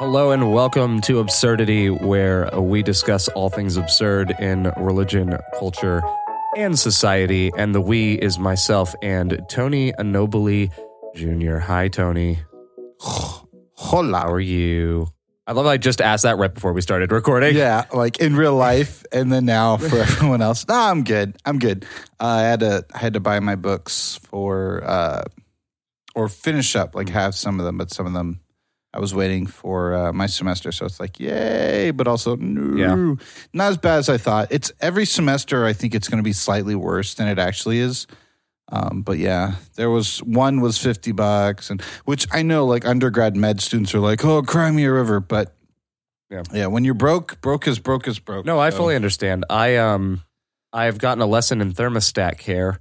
Hello and welcome to Absurdity, where we discuss all things absurd in religion, culture, and society. And the we is myself and Tony Anobile Jr. Hi, Tony. Hola. How are you? I love I just asked that right before we started recording. Yeah, like in real life, and then now for everyone else. No, I'm good. I'm good. Uh, I had to I had to buy my books for uh, or finish up, like have some of them, but some of them I was waiting for uh, my semester. So it's like yay, but also no, Yeah. not as bad as I thought. It's every semester. I think it's going to be slightly worse than it actually is. Um, but yeah, there was one was fifty bucks, and which I know like undergrad med students are like, oh, cry me a river, but Yeah. yeah, when you're broke, broke is broke is broke. No, I So- fully understand. I um I've gotten a lesson in thermostat care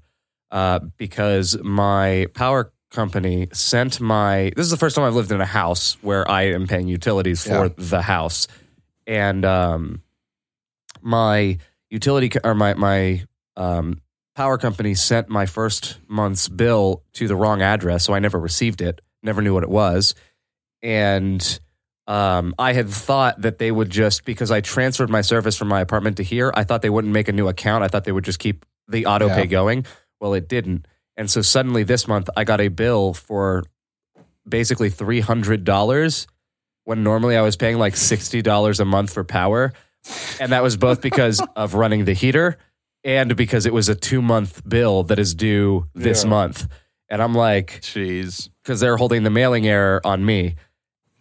uh, because my power company sent my this is the first time I've lived in a house where I am paying utilities for Yeah. the house. And um my utility or my my um power company sent my first month's bill to the wrong address, so I never received it, never knew what it was. And um, I had thought that they would just because I transferred my service from my apartment to here. I thought they wouldn't make a new account. I thought they would just keep the auto pay going. Well, it didn't, and so suddenly this month I got a bill for basically three hundred dollars when normally I was paying like sixty dollars a month for power, and that was both because of running the heater and because it was a two month bill that is due this Yeah. month. And I'm like, Jeez. because they're holding the mailing error on me.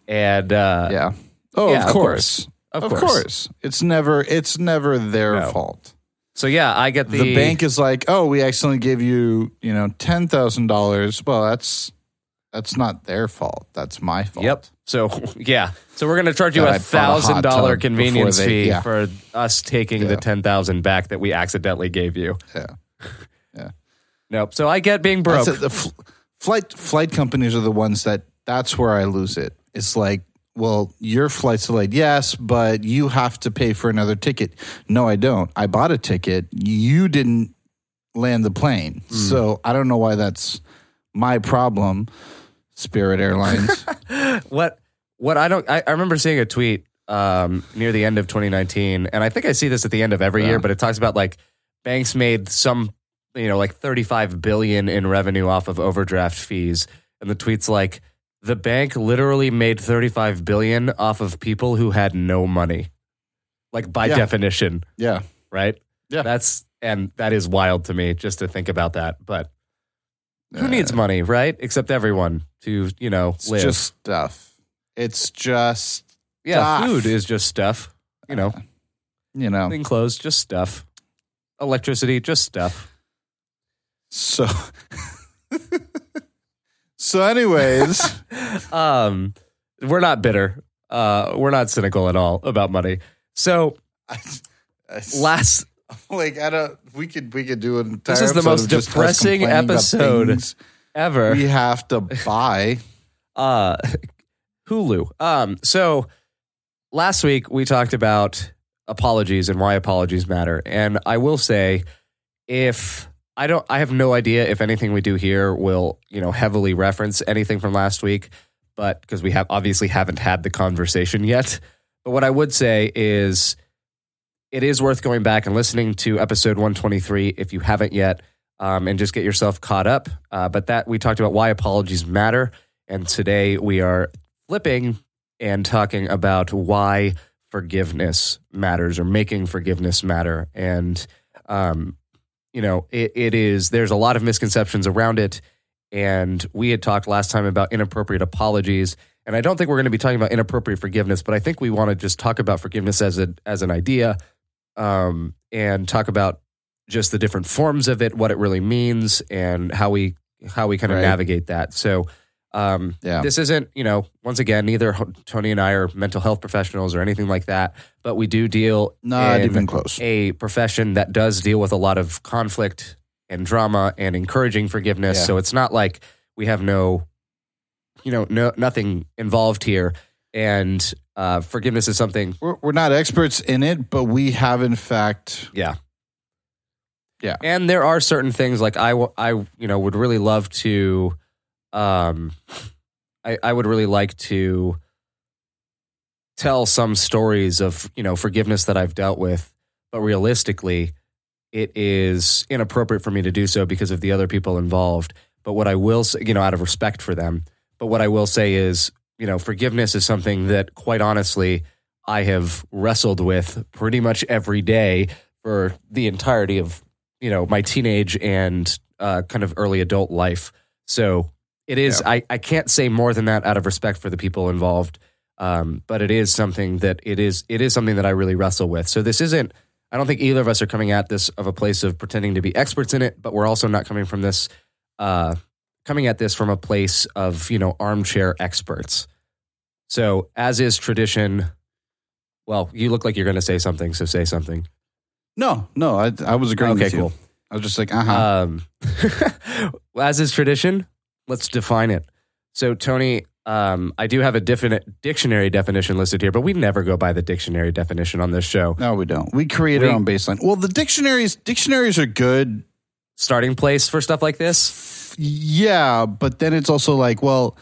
And uh, Yeah. Oh, yeah, of of course. of, course. It's never it's never their No. fault. So yeah, I get the, The, bank is like, "Oh, we accidentally gave you, you know, $10,000." Well, that's that's not their fault. That's my fault. Yep. So yeah. So we're gonna charge you a a thousand dollar convenience they- fee yeah. for us taking the ten thousand back that we accidentally gave you. Yeah. Yeah. nope. So I get being broke. It. The fl- flight flight companies are the ones that that's where I lose it. It's like, well, your flight's delayed, yes, but you have to pay for another ticket. No, I don't. I bought a ticket. You didn't land the plane, Hmm. so I don't know why that's my problem. Spirit Airlines. what what I don't I, I remember seeing a tweet um, near the end of 2019, and I think I see this at the end of every Yeah. year, but it talks about like banks made some you know like 35 billion in revenue off of overdraft fees, and the tweet's like the bank literally made 35 billion off of people who had no money, like by Yeah. definition, yeah, right? Yeah. that's and that is wild to me just to think about that, but. Who Uh, needs money, right? Except everyone to, you know, it's live. just stuff. It's just Yeah, stuff. food is just stuff. You know, you know. clean clothes, just stuff. Electricity, just stuff. So, so, anyways, Um, we're not bitter. Uh, we're not cynical at all about money. So I, I, last, like I don't. We could we could do an entire. This is the most of just us depressing episode ever, We have to buy. uh, Hulu. Um, so last week we talked about apologies and why apologies matter, and I will say, if I don't, I have no idea if anything we do here will, you know, heavily reference anything from last week, but because we have obviously haven't had the conversation yet. But what I would say is, it is worth going back and listening to episode 123 if you haven't yet, um, and just get yourself caught up. Uh, but that we talked about why apologies matter, and today we are flipping and talking about why forgiveness matters or making forgiveness matter. And, um, you know, it, it is, there's a lot of misconceptions around it. And we had talked last time about inappropriate apologies. And I don't think we're going to be talking about inappropriate forgiveness, but I think we want to just talk about forgiveness as a as an idea, um, and talk about just the different forms of it, what it really means, and how we how we kind of Right. navigate that. So, um, Yeah. this isn't you know once again neither Tony and I are mental health professionals or anything like that, but we do deal Not in even close. a profession that does deal with a lot of conflict and drama and encouraging forgiveness. Yeah. So it's not like we have no, you know, no nothing involved here. And uh, forgiveness is something. We're, we're not experts in it, but we have in fact Yeah, Yeah. And there are certain things like I, w- I you know, would really love to, um, I, I would really like to tell some stories of, you know, forgiveness that I've dealt with, but realistically, it is inappropriate for me to do so because of the other people involved. But what I will say, you know, out of respect for them, but what I will say is, you know, forgiveness is something that quite honestly, I have wrestled with pretty much every day for the entirety of you know my teenage and uh, kind of early adult life. So it is. I I can't say more than that out of respect for the people involved. Um, but it is something that it is it is something that I really wrestle with. So this isn't. I don't think either of us are coming at this of a place of pretending to be experts in it, but we're also not coming from this. Uh, coming at this from a place of you know armchair experts. So as is tradition. Well, you look like you're going to say something, so say something. No, no, I, I was agreeing Okay, with you. cool. I was just like, uh huh. Um, as is tradition, let's define it. So, Tony, um, I do have a definite dictionary definition listed here, but we never go by the dictionary definition on this show. no, we don't. We create we- our own baseline. Well, the dictionaries dictionaries are good. Starting place for stuff like this. Yeah, but then it's also like, well,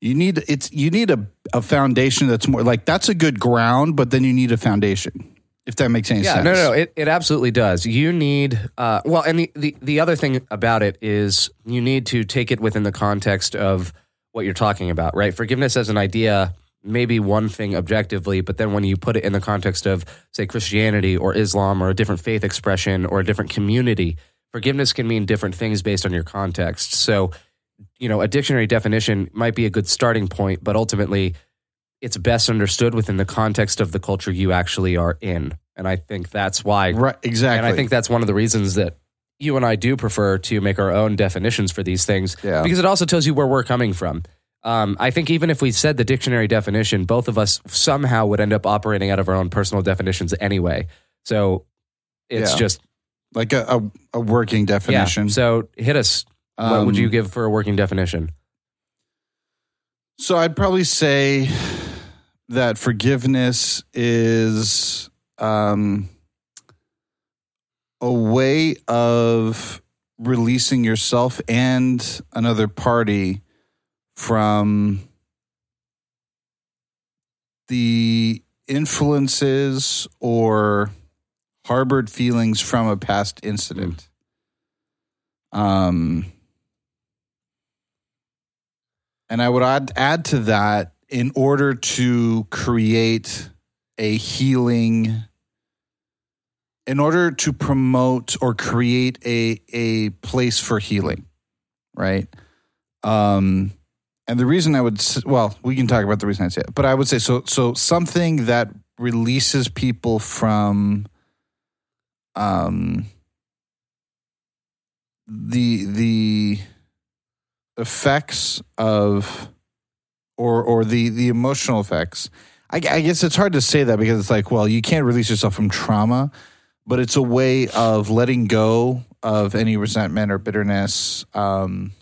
you need it's you need a, a foundation that's more like that's a good ground, but then you need a foundation. If that makes any Yeah, sense. no, no, it, it absolutely does. You need, uh, well, and the, the, the other thing about it is you need to take it within the context of what you're talking about, right? Forgiveness as an idea maybe one thing objectively, but then when you put it in the context of, say, Christianity or Islam or a different faith expression or a different community, forgiveness can mean different things based on your context. So, you know, a dictionary definition might be a good starting point, but ultimately, it's best understood within the context of the culture you actually are in. And I think that's why Right, exactly. and I think that's one of the reasons that you and I do prefer to make our own definitions for these things Yeah. because it also tells you where we're coming from. Um, I think even if we said the dictionary definition, both of us somehow would end up operating out of our own personal definitions anyway. So it's Yeah. just like a, a, a working definition. Yeah. So hit us. what would Um, you give for a working definition? So I'd probably say that forgiveness is um, a way of releasing yourself and another party from the influences or harbored feelings from a past incident. Um, and I would add, add to that in order to create a healing, in order to promote or create a, a place for healing, right? Um, and the reason I would, well, we can talk about the reason I say it, but I would say so, so something that releases people from, um, the, the, effects of or or the the emotional effects I, I guess it's hard to say that because it's like well you can't release yourself from trauma but it's a way of letting go of any resentment or bitterness um,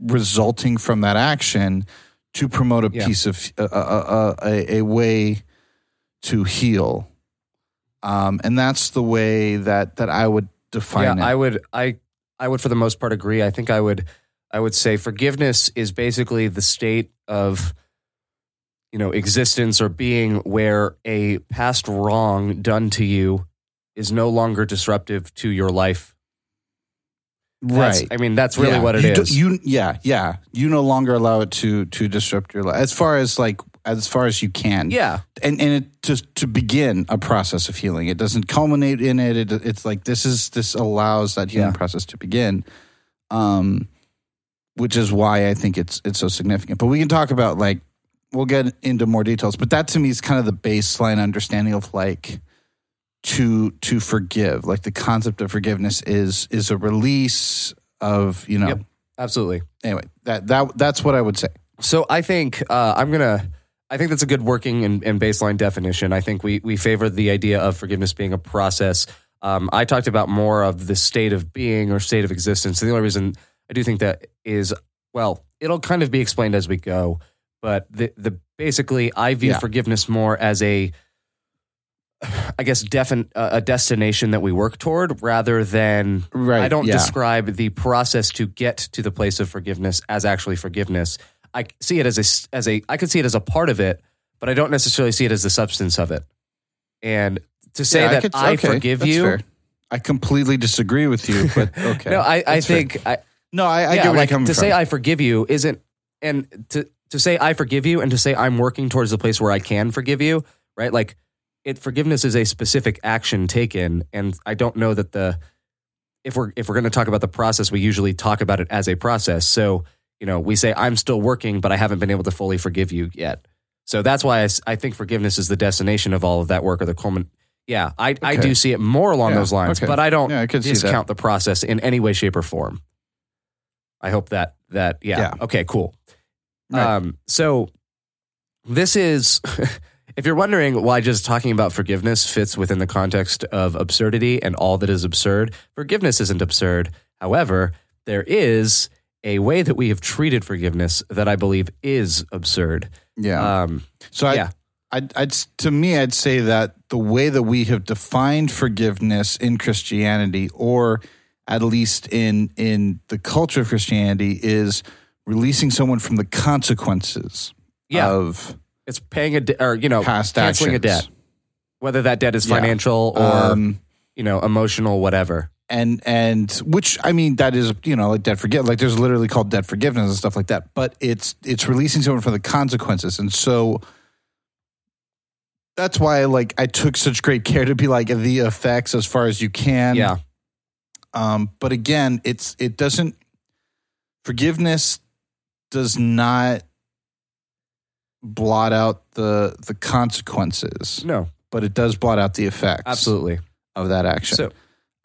resulting from that action to promote a Yeah. peace of a, a, a, a way to heal um, and that's the way that that I would define yeah, it I would I I would for the most part agree. I think I would I would say forgiveness is basically the state of you know existence or being where a past wrong done to you is no longer disruptive to your life. That's- right I mean that's really Yeah. what it you is. do- you yeah, yeah. You no longer allow it to to disrupt your life as far as like as far as you can. yeah. and and it just to begin a process of healing. It doesn't culminate in it. it it's like this is this allows that healing Yeah. process to begin. Um, which is why I think it's it's so significant. But we can talk about like we'll get into more details. But that to me is kind of the baseline understanding of like to to forgive. Like the concept of forgiveness is is a release of you know. Yep. Absolutely. Anyway, that that that's what I would say. So I think uh, I'm gonna. I think that's a good working and, and baseline definition. I think we we favor the idea of forgiveness being a process. Um, I talked about more of the state of being or state of existence. And the only reason I do think that is well, it'll kind of be explained as we go. But the the basically, I view Yeah. forgiveness more as a I guess defin- uh, a destination that we work toward rather than Right, I don't yeah. describe the process to get to the place of forgiveness as actually forgiveness. I see it as a as a I could see it as a part of it, but I don't necessarily see it as the substance of it. And to say Yeah, that could- I, okay, forgive you, fair. I completely disagree with you, but okay. no, I, I fair. think I, no, I, I yeah, get where like you're coming to from. say I forgive you isn't, and to to say I forgive you and to say I'm working towards the place where I can forgive you, right? Like it forgiveness is a specific action taken, and I don't know that the if we're if we're going to talk about the process, we usually talk about it as a process. So you know, we say I'm still working, but I haven't been able to fully forgive you yet. So that's why I think forgiveness is the destination of all of that work or the culmin. Yeah, I, I do see it more along Yeah, those lines, okay. but I don't Yeah, I could see that. discount the process in any way, shape, or form. I hope that that yeah. Yeah. Okay, cool. Right. Um, so this is if you're wondering why just talking about forgiveness fits within the context of absurdity and all that is absurd, forgiveness isn't absurd. However, there is a way that we have treated forgiveness that I believe is absurd. yeah. Um, so I, yeah. I'd, I'd, to me, I'd say that the way that we have defined forgiveness in Christianity, or at least in in the culture of Christianity, is releasing someone from the consequences Yeah. of it's paying a de- or you know past canceling a debt, whether that debt is Yeah. financial or Um, you know emotional, whatever. And and which I mean that is you know like debt forgive like there's literally called debt forgiveness and stuff like that. But it's it's releasing someone from the consequences, and so that's why like I took such great care to be like the effects as far as you can. yeah, Um, but again, it's it doesn't forgiveness does not blot out the the consequences, no, but it does blot out the effects absolutely. of that action. So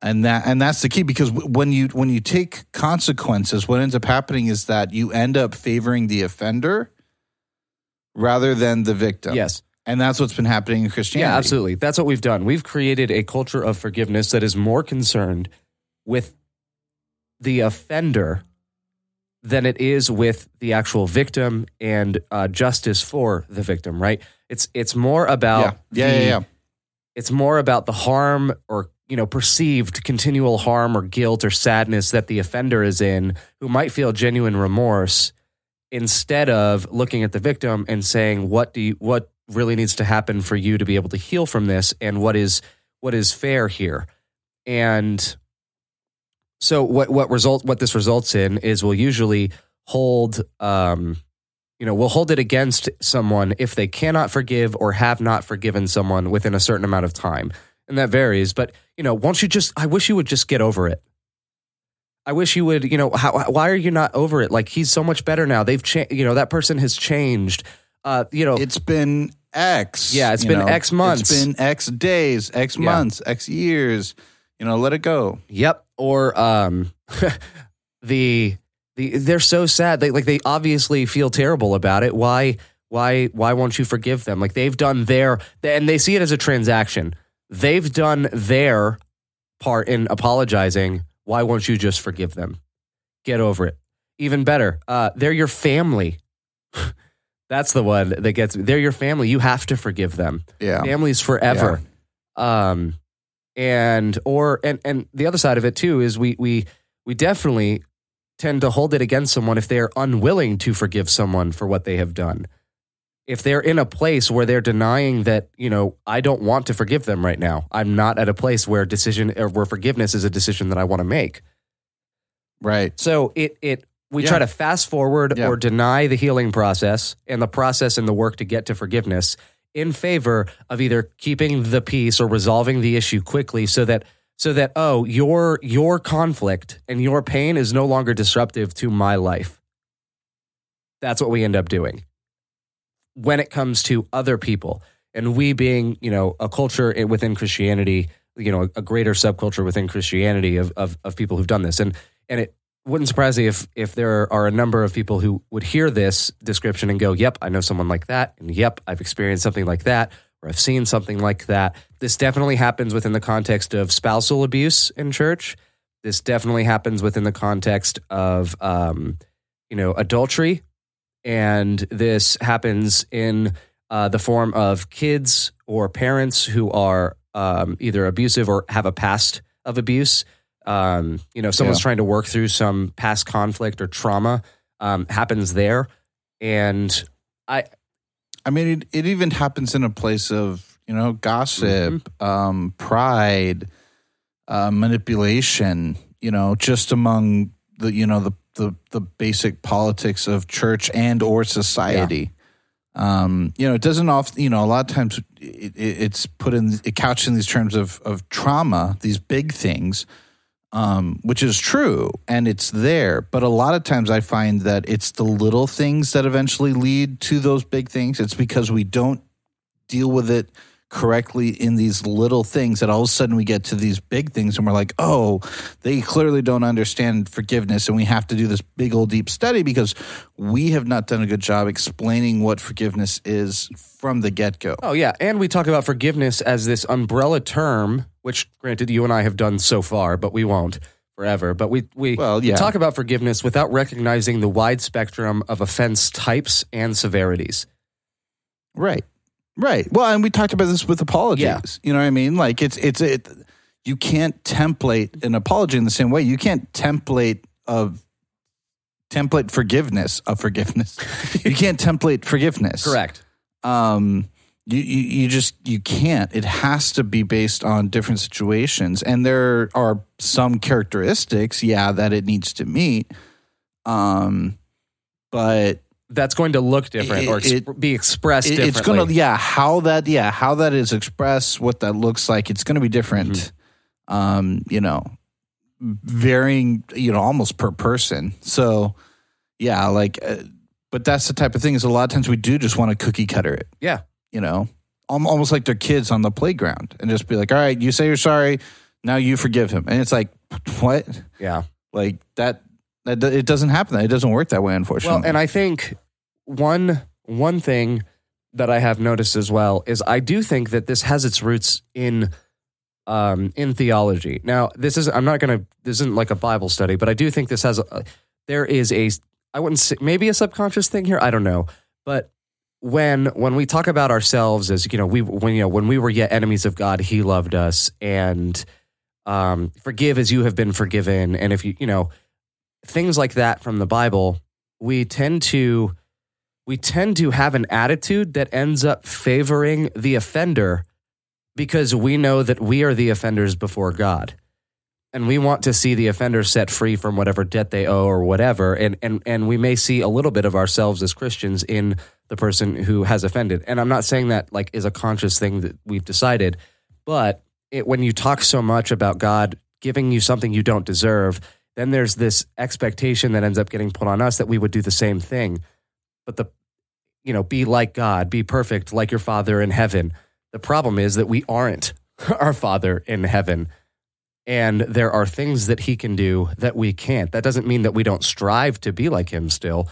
and that and that's the key because when you when you take consequences, what ends up happening is that you end up favoring the offender rather than the victim. yes, and that's what's been happening in Christianity. Yeah, absolutely. That's what we've done. We've created a culture of forgiveness that is more concerned with the offender than it is with the actual victim and uh, justice for the victim. Right? It's it's more Yeah, about yeah, the- yeah, yeah. It's more about the harm or you know perceived continual harm or guilt or sadness that the offender is in, who might feel genuine remorse, instead of looking at the victim and saying what do you what really needs to happen for you to be able to heal from this? And what is what is fair here? And so what what result what this results in is we'll usually hold um you know we'll hold it against someone if they cannot forgive or have not forgiven someone within a certain amount of time and that varies but you know won't you just i wish you would just get over it i wish you would you know how, why are you not over it like he's so much better now they've changed you know that person has changed uh you know It's been X. Yeah, it's been know. X months. It's been X days, X Yeah. months, X years. You know, let it go. Yep. Or um, the the they're so sad. They like they obviously feel terrible about it. Why why why won't you forgive them? Like they've done their and they see it as a transaction. They've done their part in apologizing. Why won't you just forgive them? Get over it. Even better, uh, they're your family. That's the one that gets me. They're your family. You have to forgive them Yeah. families forever. Um, and or and and the other side of it too is we we we definitely tend to hold it against someone if they are unwilling to forgive someone for what they have done. If they're in a place where they're denying that, you know, I don't want to forgive them right now. I'm not at a place where decision or where forgiveness is a decision that I want to make. Right. So it it we Yeah. try to fast forward Yeah. or deny the healing process and the process and the work to get to forgiveness in favor of either keeping the peace or resolving the issue quickly so that so that oh your your conflict and your pain is no longer disruptive to my life. That's what we end up doing. When it comes to other people and we being, you know, a culture within Christianity, you know, a greater subculture within Christianity of of, of people who've done this and and it wouldn't surprise me if if there are a number of people who would hear this description and go, "Yep, I know someone like that," and "Yep, I've experienced something like that," or "I've seen something like that." This definitely happens within the context of spousal abuse in church. This definitely happens within the context of, um, you know, adultery, and this happens in uh, the form of kids or parents who are um, either abusive or have a past of abuse. Um, you know, if someone's Yeah. trying to work through some past conflict or trauma um, happens there, and I I mean, it, it even happens in a place of, you know, gossip, um, pride, uh, manipulation, you know, just among the, you know, the, the, the basic politics of church and or society. Um, you know, it doesn't often, you know, a lot of times it, it, it's put in, it couched in these terms of, of trauma, these big things, um, which is true and it's there. But a lot of times I find that it's the little things that eventually lead to those big things. It's because we don't deal with it correctly in these little things that all of a sudden we get to these big things and we're like, oh, they clearly don't understand forgiveness. And we have to do this big old deep study because we have not done a good job explaining what forgiveness is from the get go. Oh yeah, and we talk about forgiveness as this umbrella term, which granted you and I have done so far, but we won't forever. But we we, Well, we talk about forgiveness without recognizing the wide spectrum of offense types and severities. Right. Right. Well, and we talked about this with apologies. Yeah. You know what I mean? Like it's it's it you can't template an apology in the same way. You can't template of template forgiveness of forgiveness. you can't template forgiveness. Correct. Um you, you you just you can't. It has to be based on different situations. And there are some characteristics, yeah, that it needs to meet. Um but That's going to look different or ex- It- be expressed it- differently. it's gonna yeah how that yeah how that is expressed what that looks like it's gonna be different Mm-hmm. um you know varying you know almost per person so yeah like uh, but that's the type of thing is a lot of times we do just want to cookie cutter it Yeah. you know almost like they're kids on the playground and just be like all right you say you're sorry now you forgive him and it's like what yeah. like that it doesn't happen that it doesn't work that way unfortunately Well, and I think one one thing that I have noticed as well is I do think that this has its roots in um, in theology. Now, this is I'm not going to this isn't like a Bible study, but I do think this has a, there is a I wouldn't say maybe a subconscious thing here. I don't know, but when when we talk about ourselves as you know we when you know when we were yet enemies of God, He loved us, and um, forgive as you have been forgiven, and if you you know things like that from the Bible, we tend to we tend to have an attitude that ends up favoring the offender because we know that we are the offenders before God. And we want to see the offender set free from whatever debt they owe or whatever. And, and, and we may see a little bit of ourselves as Christians in the person who has offended. And I'm not saying that like is a conscious thing that we've decided, but it, when you talk so much about God giving you something you don't deserve, then there's this expectation that ends up getting put on us that we would do the same thing. But the, you know, be like God, be perfect like your Father in heaven. The problem is that we aren't our Father in heaven. And there are things that he can do that we can't. That doesn't mean that we don't strive to be like him still,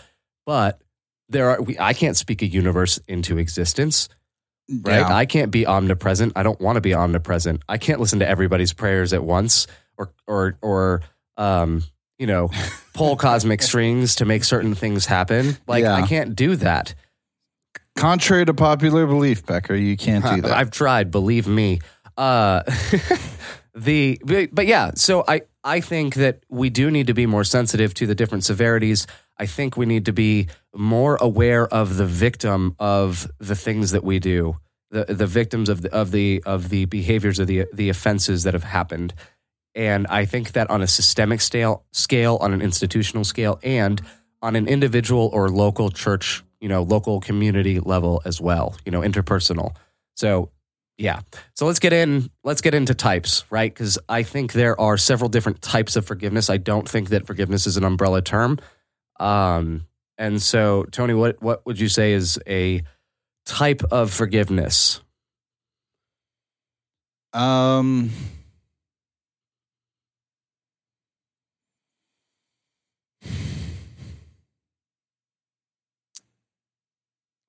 but there are we, I can't speak a universe into existence right? Yeah. I can't be omnipresent. I don't want to be omnipresent. I can't listen to everybody's prayers at once or or or um, you know, pull cosmic strings to make certain things happen. Like Yeah. I can't do that. contrary to popular belief becker you can't do that I've tried, believe me. Uh the but, but yeah, so I I think that we do need to be more sensitive to the different severities. I think we need to be more aware of the victim of the things that we do. The the victims of the of the of the behaviors of the the offenses that have happened. And I think that on a systemic scale scale, on an institutional scale, and on an individual or local church, you know, local community level as well, you know, interpersonal. So yeah. So let's get in let's get into types, right? Cuz I think there are several different types of forgiveness. I don't think that forgiveness is an umbrella term. Um and so Tony, what what would you say is a type of forgiveness? Um,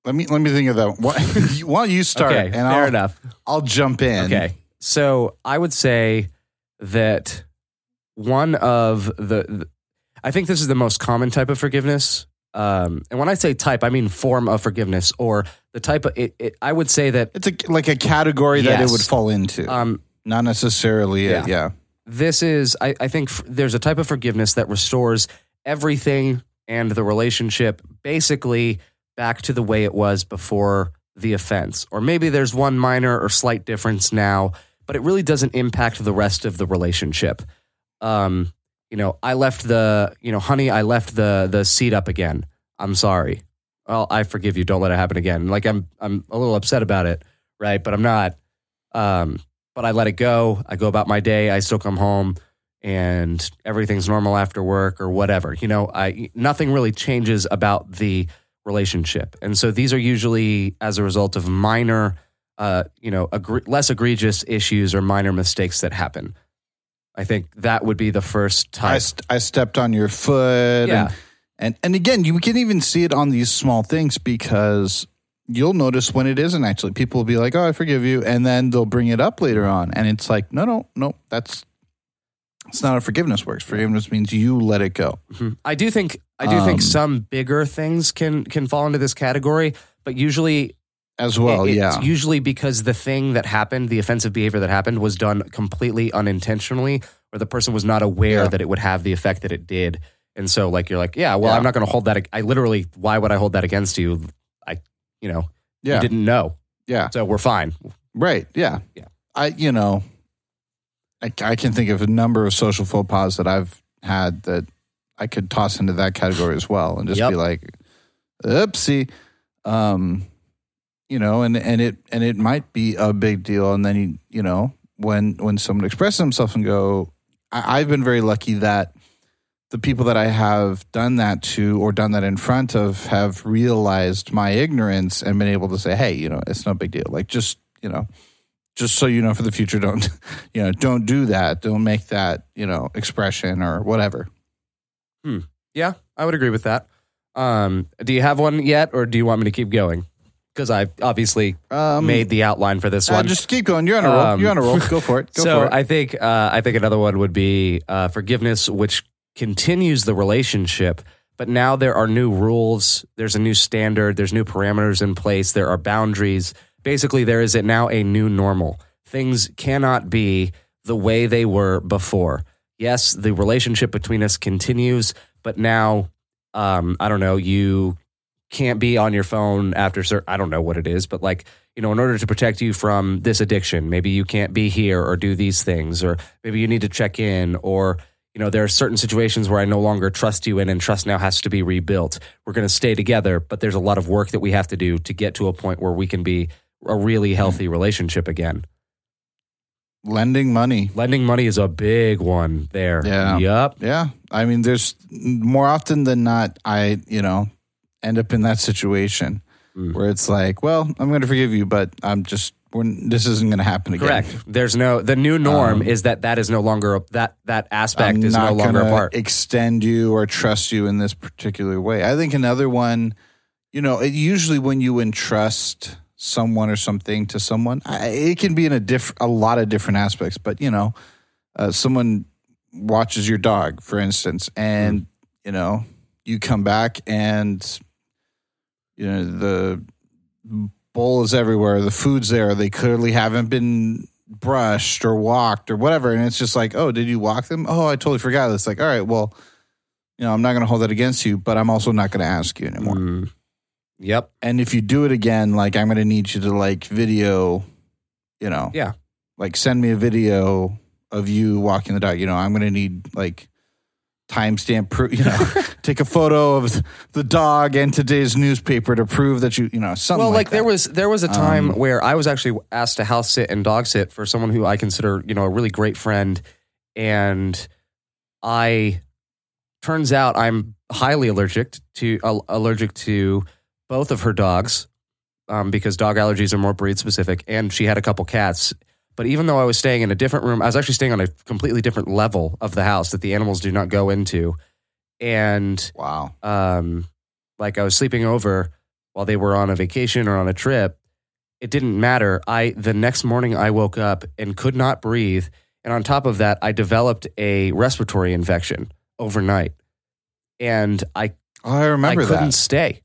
let me let me think of that. Why, don't you start? okay, and fair I'll, enough. I'll jump in. Okay. So I would say that one of the, the- I think this is the most common type of forgiveness Um, and when I say type, I mean form of forgiveness or the type of. It, it, I would say that It's a, like a category that it would fall into, um, not necessarily. Yeah. Yeah. Yeah. this is I, I think f- there's a type of forgiveness that restores everything and the relationship basically back to the way it was before the offense. Or maybe there's one minor or slight difference now but it really doesn't impact the rest of the relationship. Um you know i left the you know honey i left the the seat up again. I'm sorry. Well i forgive you. Don't let it happen again. Like i'm i'm a little upset about it right? But i'm not um but I let it go. I go about my day. I still come home and everything's normal after work or whatever. You know, I nothing really changes about the relationship. And so these are usually as a result of minor uh, you know, egre- less egregious issues or minor mistakes that happen. I think that would be the first I, type. st- I stepped on your foot. Yeah. And, and and again, you can even see it on these small things because you'll notice when it isn't actually. People will be like, "Oh, I forgive you," and then they'll bring it up later on, and it's like, "No, no, no, that's it's not how forgiveness works. Forgiveness means you let it go." Mhm. I do think I do Um, think some bigger things can can fall into this category, but usually As well, It- yeah. It's usually because the thing that happened, the offensive behavior that happened, was done completely unintentionally, or the person was not aware Yeah. that it would have the effect that it did. And so, like, you're like, yeah, well, Yeah. I'm not going to hold that. I literally, why would I hold that against you? I, you know, yeah, you didn't know, yeah. so we're fine. Right. Yeah. Yeah. I, you know, I, I can think of a number of social faux pas that I've had that I could toss into that category as well and just Yep. be like, oopsie. Um, you know, and, and it, and it might be a big deal. And then, you, you know, when, when someone expresses themselves and go, I, I've been very lucky that the people that I have done that to or done that in front of have realized my ignorance and been able to say, hey, you know, it's no big deal. Like just, you know, just so you know for the future, don't, you know, don't do that. Don't make that, you know, expression or whatever. Yeah, I would agree with that. Um, do you have one yet, or do you want me to keep going? Because I obviously Um, made the outline for this uh, one. just keep going. You're on a roll. Um, You're on a roll. Go for it. Go so for it. I think uh, I think another one would be uh, forgiveness, which continues the relationship, but now there are new rules. There's a new standard. There's new parameters in place. There are boundaries. Basically, there is now a new normal. Things cannot be the way they were before. Yes, the relationship between us continues, but now um, I don't know. You can't be on your phone after certain. I don't know what it is, but like you know, in order to protect you from this addiction, maybe you can't be here or do these things, or maybe you need to check in, or you know, there are certain situations where I no longer trust you in, and trust now has to be rebuilt. We're going to stay together, but there's a lot of work that we have to do to get to a point where we can be a really healthy relationship again. Lending money. Lending money is a big one there. Yeah. Yep. Yeah. I mean, there's more often than not, I, you know, end up in that situation Mm. where it's like, well, I'm going to forgive you, but I'm just, we're, this isn't going to happen again. Correct. There's no the new norm Um, is that that is no longer a, that that aspect I'm is no longer a part. extend you or trust you in this particular way. I think another one, you know, it, usually when you entrust someone or something to someone, I, it can be in a diff, a lot of different aspects. But you know, uh, someone watches your dog, for instance, and you know, you come back and you know the bowl is everywhere, the food's there. They clearly haven't been brushed or walked or whatever, and it's just like, oh, did you walk them? Oh, I totally forgot. It's like, all right, well, you know, I'm not going to hold that against you, but I'm also not going to ask you anymore. Mm. Yep. And if you do it again, like I'm going to need you to like video, you know, Yeah. like send me a video of you walking the dog. You know, I'm going to need like timestamp proof. You know, take a photo of the dog and today's newspaper to prove that you, you know, something. well, like, like, there was there was a time Um, where I was actually asked to house sit and dog sit for someone who I consider you know a really great friend, and I turns out I'm highly allergic to uh, allergic to both of her dogs um, because dog allergies are more breed specific, and she had a couple cats. But even though I was staying in a different room, I was actually staying on a completely different level of the house that the animals do not go into, and wow. um, like I was sleeping over while they were on a vacation or on a trip. It didn't matter. I the next morning I woke up and could not breathe, and on top of that, I developed a respiratory infection overnight, and I Oh, I remember I couldn't that. stay.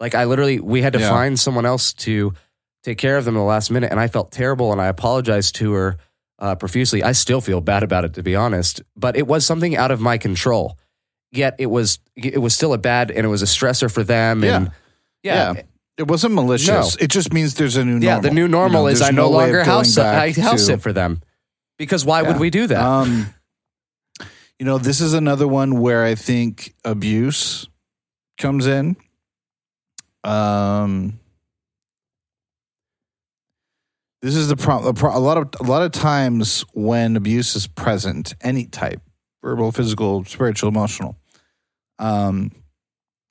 Like I literally, we had to Yeah. find someone else to take care of them in the last minute, and I felt terrible, and I apologized to her uh, profusely. I still feel bad about it, to be honest, but it was something out of my control. Yet it was it was still a bad, and it was a stressor for them. And yeah, Yeah. It wasn't malicious. It just means there's a new normal. yeah. The new normal You know, is I no, of longer house I house to- sit for them because why would we do that? Um, you know, this is another one where I think abuse comes in. Um, this is the problem. A lot of a lot of times when abuse is present, any type, verbal, physical, spiritual, emotional, um,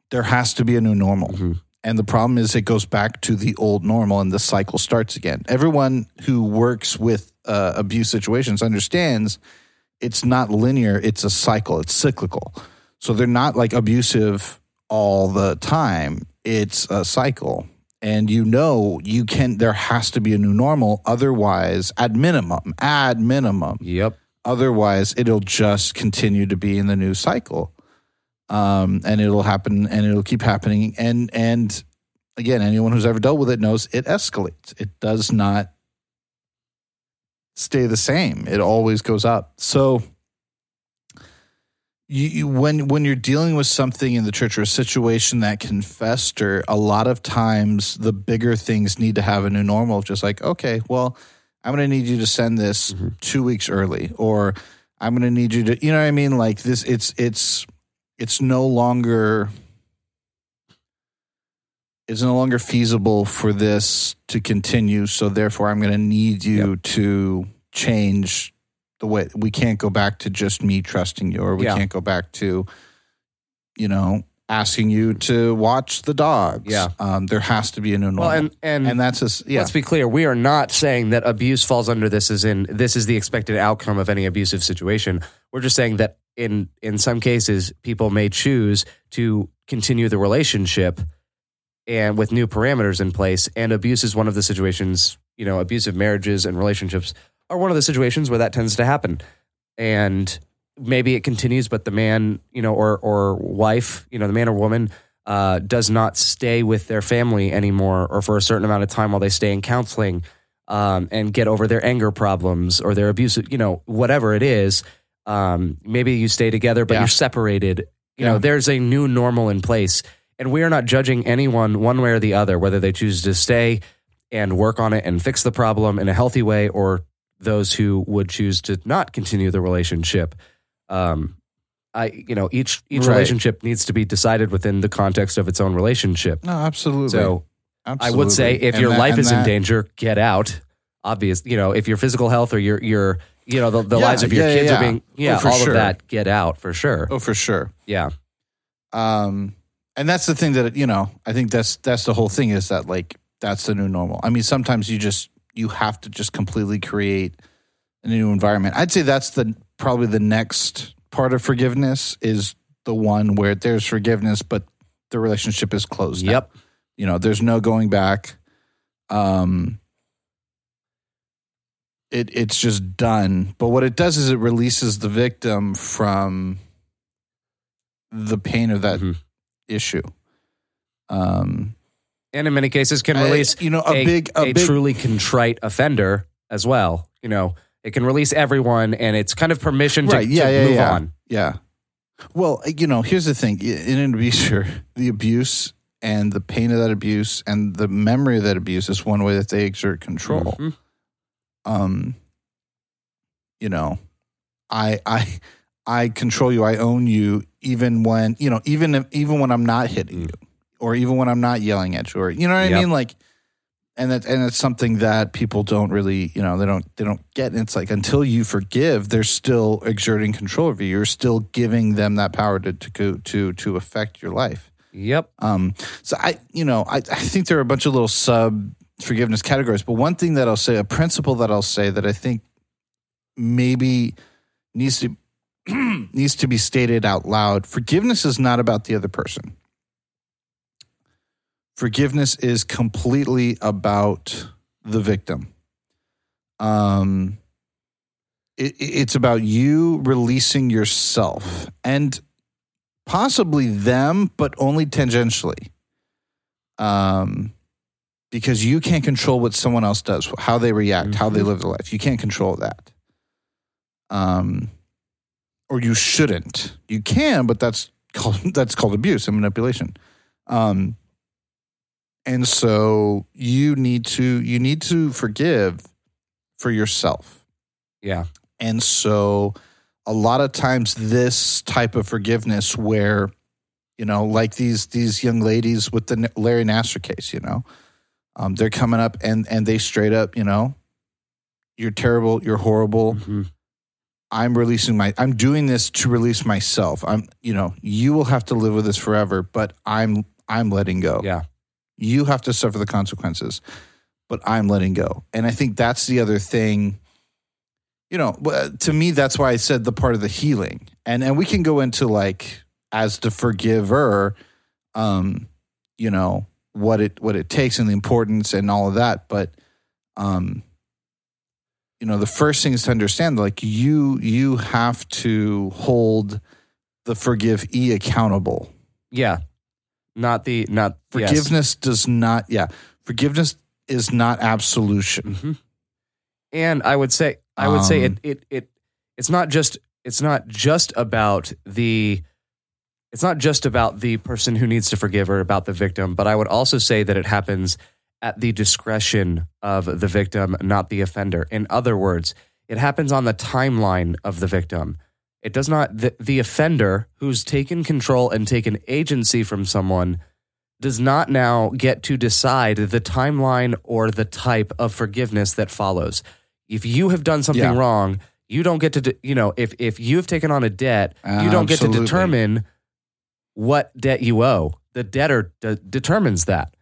there has to be a new normal. Mhm. And the problem is, it goes back to the old normal, and the cycle starts again. Everyone who works with uh, abuse situations understands it's not linear; it's a cycle. It's cyclical. So they're not like abusive all the time. It's a cycle, and you know you can. There has to be a new normal. Otherwise, at minimum, at minimum, yep. Otherwise, it'll just continue to be in the new cycle, um, and it'll happen, and it'll keep happening. And and again, anyone who's ever dealt with it knows it escalates. It does not stay the same. It always goes up. So. You, you, when when you're dealing with something in the church or a situation that can fester, a lot of times the bigger things need to have a new normal. Just like, okay, well, I'm going to need you to send this Mhm. two weeks early, or I'm going to need you to, you know what I mean? Like this, it's it's it's no longer it's no longer feasible for this to continue. So therefore, I'm going to need you to change the way. We can't go back to just me trusting you, or we Yeah. can't go back to, you know, asking you to watch the dogs. Yeah. um, there has to be a new normal, Well, and and, and that's just yeah. Let's be clear. We are not saying that abuse falls under this as in this is the expected outcome of any abusive situation. We're just saying that in in some cases people may choose to continue the relationship and with new parameters in place and abuse is one of the situations, you know, abusive marriages and relationships are one of the situations where that tends to happen. And maybe it continues but the man, you know, or or wife, you know, the man or woman uh, does not stay with their family anymore or for a certain amount of time while they stay in counseling um, and get over their anger problems or their abuse, you know, whatever it is. Um, maybe you stay together, but Yeah. you're separated. You Yeah. know, there's a new normal in place. And we are not judging anyone one way or the other, whether they choose to stay and work on it and fix the problem in a healthy way or those who would choose to not continue the relationship. Um, I, you know, each each Right. relationship needs to be decided within the context of its own relationship. no, absolutely. So I would say if And your that- life is in danger, get out. Obvious, you know, if your physical health or your your you know the, the Yeah, lives of your yeah, kids yeah. are being yeah Oh, for all sure. of that get out for sure. Oh, for sure. Yeah, Um, and that's the thing that you know. I think that's that's the whole thing is that like that's the new normal. I mean, sometimes you just you have to just completely create a new environment. I'd say that's the probably the next part of forgiveness is the one where there's forgiveness, but the relationship is closed. now. yep, You know, there's no going back. Um, it it's just done. But what it does is it releases the victim from the pain of that Mhm. issue. Um, and in many cases can I- release you know, a, a, big, a, a big, truly contrite offender as well. You know, it can release everyone, and it's kind of permission to, Right, yeah, to yeah, move yeah. on. yeah. Well, you know, here's the thing: in an abuse, the abuse and the pain of that abuse and the memory of that abuse is one way that they exert control. Mhm. um you know i i i control you i own you even when you know even if, even when i'm not hitting you or even when i'm not yelling at you or you know what i Yep. mean like and that and it's something that people don't really you know they don't they don't get and it's like until you forgive they're still exerting control over you you're still giving them that power to to to to affect your life Yep. um, so I, you know, I, I think there are a bunch of little sub forgiveness categories, but one thing that I'll say, a principle that I'll say that I think maybe needs to needs to be stated out loud. Forgiveness is not about the other person. Forgiveness is completely about the victim. Um, it, it's about you releasing yourself and possibly them, but only tangentially. Um, because you can't control what someone else does, how they react, how they Mhm. live their life. You can't control that. Um, or you shouldn't. You can, but that's called that's called abuse and manipulation. Um, and so you need to you need to forgive for yourself. Yeah. And so a lot of times this type of forgiveness where you know like these these young ladies with the Larry Nassar case, you know. Um, they're coming up and and they straight up, you know, you're terrible, you're horrible. Mhm. I'm releasing my I'm doing this to release myself. I'm you know, you will have to live with this forever, but I'm I'm letting go. Yeah. You have to suffer the consequences, but I'm letting go. And I think that's the other thing. You know, uh, to me, that's why I said the part of the healing. And and we can go into like as the forgiver, um, you know, what it what it takes and the importance and all of that. But um, you know, the first thing is to understand like you you have to hold the forgive e accountable. Yeah. Not the not yes. Forgiveness does not, yeah, forgiveness is not absolution. hmm And I would say, I would say it, Um, it, it, it's not just, it's not just about the, it's not just about the person who needs to forgive or about the victim, but I would also say that it happens at the discretion of the victim, not the offender. In other words, it happens on the timeline of the victim. It does not, the, the offender who's taken control and taken agency from someone does not now get to decide the timeline or the type of forgiveness that follows. If you have done something Yeah. wrong, you don't get to, de- you know, if, if you've taken on a debt, you don't get to determine what debt you owe. The debtor de- determines that.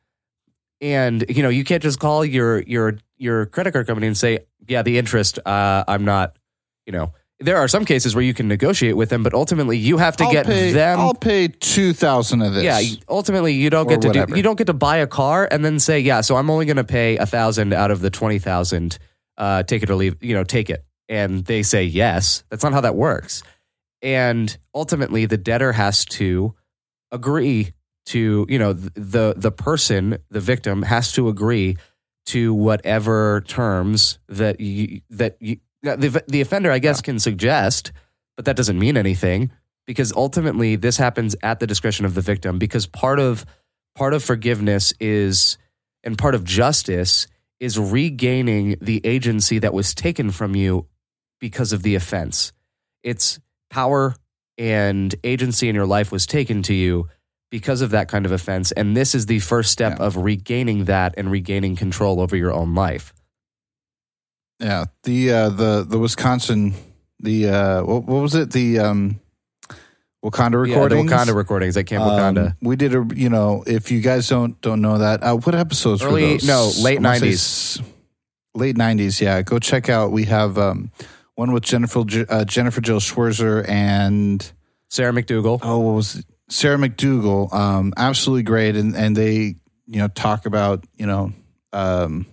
And, you know, you can't just call your, your, your credit card company and say, yeah, the interest, uh, I'm not, you know, there are some cases where you can negotiate with them, but ultimately you have to I'll get pay, them. I'll pay two thousand of this. Yeah, ultimately you don't get to whatever. do you don't get to buy a car and then say, yeah, so I'm only going to pay a thousand out of the twenty thousand. Uh, take it or leave. You know, take it, and they say yes. That's not how that works. And ultimately, the debtor has to agree to you know the the person, the victim, has to agree to whatever terms that you that you the the offender, I guess, can suggest, but that doesn't mean anything because ultimately this happens at the discretion of the victim because part of part of forgiveness is and part of justice is regaining the agency that was taken from you because of the offense. It's power and agency in your life was taken to you because of that kind of offense and this is the first step Yeah. of regaining that and regaining control over your own life yeah. The uh, the the Wisconsin, the uh, what, what was it? The um, Wakonda yeah, the recordings. Wakonda recordings at camp Um, Wakonda we did a, you know, if you guys don't don't know that, uh, what episodes Early- were those? no, late I wanna say 90s. Late nineties, yeah. Go check out. We have um, one with Jennifer uh, Jennifer Jill Schwirzer and Sarah McDugal oh, what was it? Sarah McDugal? Um, absolutely great, and and they you know talk about you know um,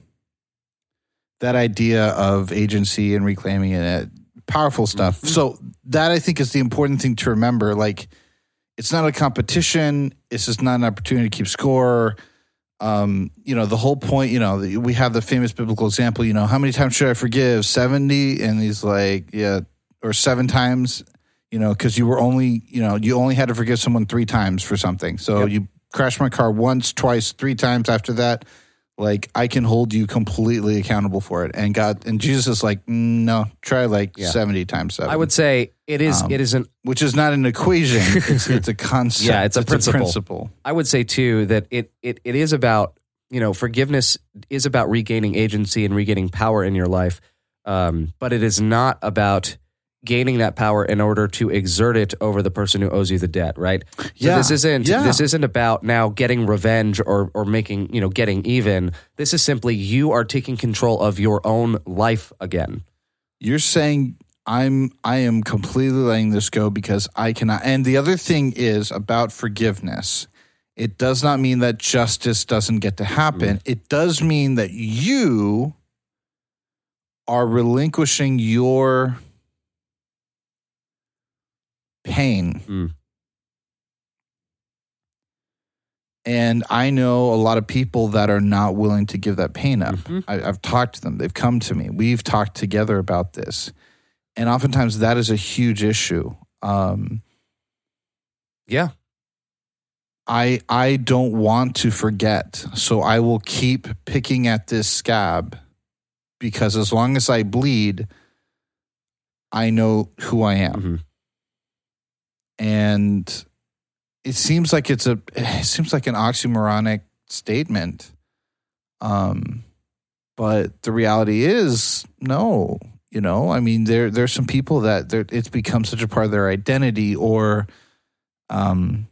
that idea of agency and reclaiming it. Powerful stuff. Mhm. So that I think is the important thing to remember. Like, it's not a competition. It's just not an opportunity to keep score. Um, you know, the whole point. You know, we have the famous biblical example. You know, how many times should I forgive? Seventy, and he's like, yeah, or seven times you know, because you were only, you know, you only had to forgive someone three times for something. So Yep. you crashed my car once, twice, three times after that. Like I can hold you completely accountable for it. And God and Jesus is like, "Mm, no, try like Yeah. seventy times seven. i would say it is Um, it is an which is not an equation. it's, it's a concept. Yeah, it's a principle. principle. I would say too that it it it is about you know forgiveness is about regaining agency and regaining power in your life, um, but it is not about gaining that power in order to exert it over the person who owes you the debt. Right? So Yeah, this isn't yeah. this isn't about now getting revenge or or making you know getting even. This is simply you are taking control of your own life again. You're saying I'm I am completely letting this go because I cannot. And the other thing is about forgiveness. It does not mean that justice doesn't get to happen. Mm-hmm. It does mean that you are relinquishing your pain Mm. And I know a lot of people that are not willing to give that pain up. Mhm. I, I've talked to them, they've come to me, we've talked together about this. And oftentimes that is a huge issue. Um, Yeah. I I don't want to forget, so I will keep picking at this scab because as long as I bleed, I know who I am. Mhm. And it seems like it's a it seems like an oxymoronic statement. Um but the reality is no, you know, I mean there there's some people that it's become such a part of their identity or um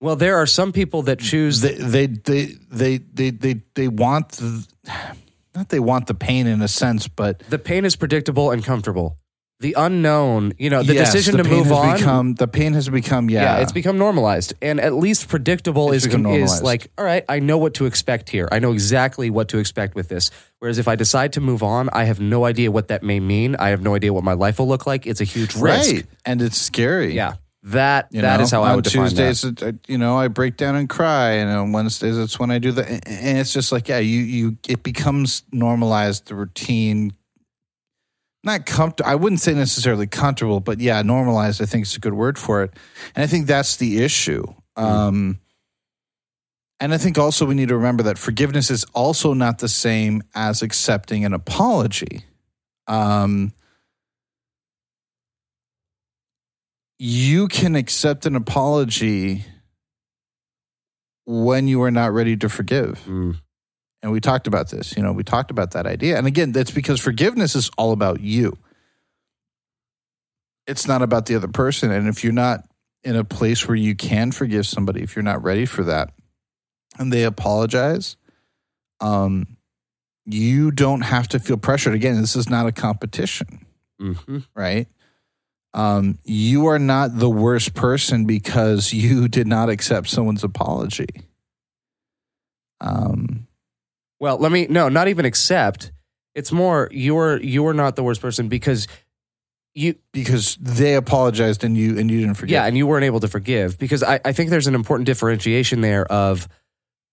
Well, there are some people that choose. they they they they they they, they want the, not they want the pain in a sense, but the pain is predictable and comfortable. The unknown, you know, the yes, decision the to move on. Become, the pain has become yeah. yeah. it's become normalized, and at least predictable It's is is like, all right, I know what to expect here. I know exactly what to expect with this. Whereas if I decide to move on, I have no idea what that may mean. I have no idea what my life will look like. It's a huge risk. right, and it's scary. Yeah, that You that know? is how I would define Tuesdays, that. it- you know, I break down and cry, and on Wednesdays, it's when I do the. And it's just like, yeah, you you it becomes normalized, the routine. Not comfortable. I wouldn't say necessarily comfortable, but yeah, normalized. I think is a good word for it, and I think that's the issue. Um, and I think also we need to remember that forgiveness is also not the same as accepting an apology. Um, you can accept an apology when you are not ready to forgive. Mm. And we talked about this. You know, we talked about that idea. And again, that's because forgiveness is all about you. It's not about the other person. And if you're not in a place where you can forgive somebody, if you're not ready for that, and they apologize, um, you don't have to feel pressured. Again, this is not a competition hmm right? Um, you are not the worst person because you did not accept someone's apology. Um, Well, let me no, not even accept. It's more you're you're not the worst person because you because they apologized and you and you didn't forget. Yeah, and you weren't able to forgive because I, I think there's an important differentiation there of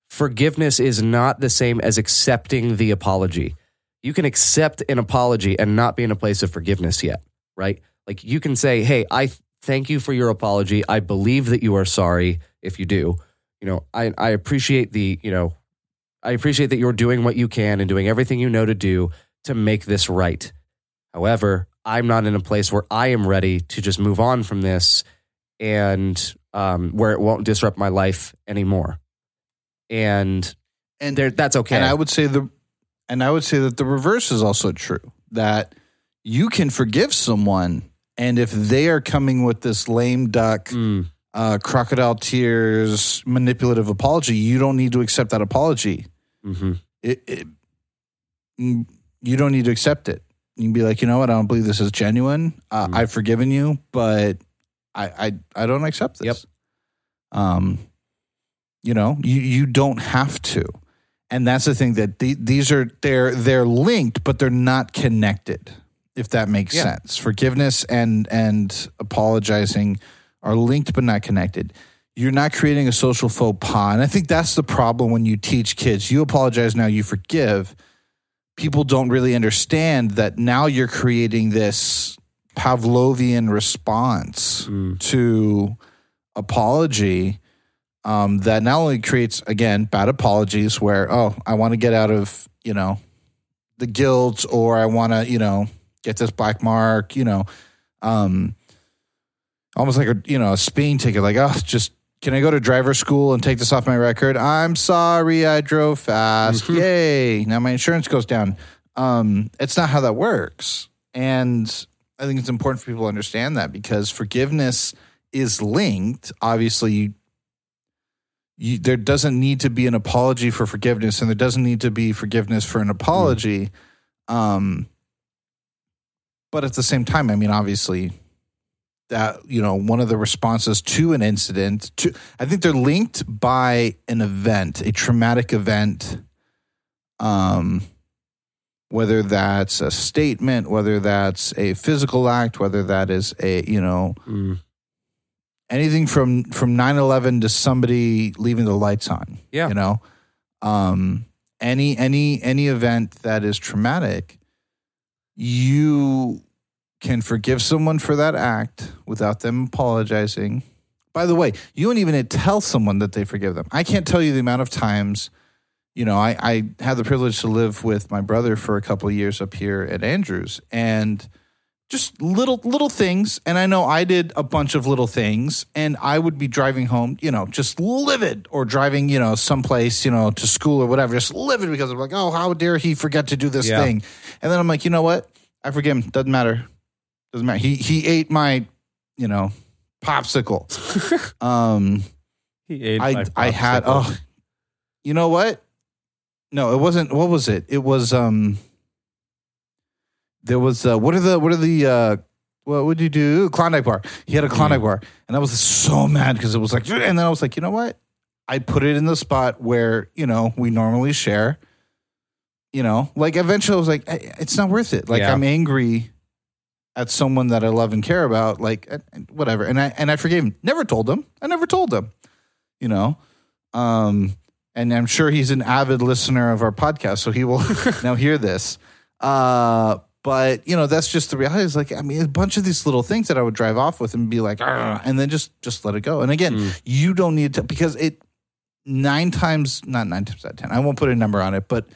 forgiveness is not the same as accepting the apology. You can accept an apology and not be in a place of forgiveness yet, right? Like you can say, "Hey, I thank you for your apology. I believe that you are sorry if you do. You know, I I appreciate the, you know, I appreciate that you're doing what you can and doing everything you know to do to make this right. However, I'm not in a place where I am ready to just move on from this and um, where it won't disrupt my life anymore. And and there, that's okay. and I would say the and I would say that the reverse is also true. That you can forgive someone, and if they are coming with this lame duck, Mm, uh, crocodile tears, manipulative apology, you don't need to accept that apology. Mhm. it, it you don't need to accept it. You can be like, you know what? I don't believe this is genuine. Uh, Mm. I've forgiven you, but I, I I don't accept this. Yep. Um, you know, you you don't have to, and that's the thing that the, these are they're they're linked, but they're not connected. If that makes Yeah. sense, forgiveness and and apologizing are linked but not connected you're not creating a social faux pas. And I think that's the problem when you teach kids. You apologize now, you forgive. People don't really understand that now you're creating this Pavlovian response Mm. to apology um, that not only creates, again, bad apologies where, oh, I want to get out of, you know, the guilt or I want to, you know, get this black mark, you know, um, almost like a, you know, a speeding ticket, like, oh, just can I go to driver school and take this off my record? I'm sorry, I drove fast. Mhm. Yay. Now my insurance goes down. Um, it's not how that works. And I think it's important for people to understand that because forgiveness is linked. Obviously, you, you, there doesn't need to be an apology for forgiveness, and there doesn't need to be forgiveness for an apology. Um, but at the same time, I mean, obviously, that you know, one of the responses to an incident, to I think they're linked by an event, a traumatic event. Um, whether that's a statement, whether that's a physical act, whether that is a you know Mm. anything from from 9-11 to somebody leaving the lights on. Yeah. You know? Um any any any event that is traumatic, you can forgive someone for that act without them apologizing. By the way, you don't even tell someone that they forgive them. I can't tell you the amount of times, you know, I, I had the privilege to live with my brother for a couple of years up here at Andrews and just little little things. And I know I did a bunch of little things and I would be driving home, you know, just livid or driving, you know, someplace, you know, to school or whatever, just livid because I'm like, oh, how dare he forget to do this Yeah. thing? And then I'm like, you know what? I forgive him. Doesn't matter. Doesn't matter. He he ate my, you know, popsicle. um, He ate I my I had oh, you know what? No, it wasn't. What was it? It was um. There was uh, what are the what are the uh what would you do? Klondike bar. He had a Klondike bar, and I was so mad because it was like, and then I was like, you know what? I put it in the spot where you know we normally share. You know, like eventually I was like, "Eh, it's not worth it. Like Yeah. I'm angry at someone that I love and care about, like whatever. And I and I forgave him. Never told him. I never told him. You know, um, and I'm sure he's an avid listener of our podcast, so he will now hear this. Uh, but you know, that's just the reality. Is like, I mean, a bunch of these little things that I would drive off with and be like, and then just just let it go. And again, Mm. you don't need to because it nine times, not nine times out of ten. I won't put a number on it, but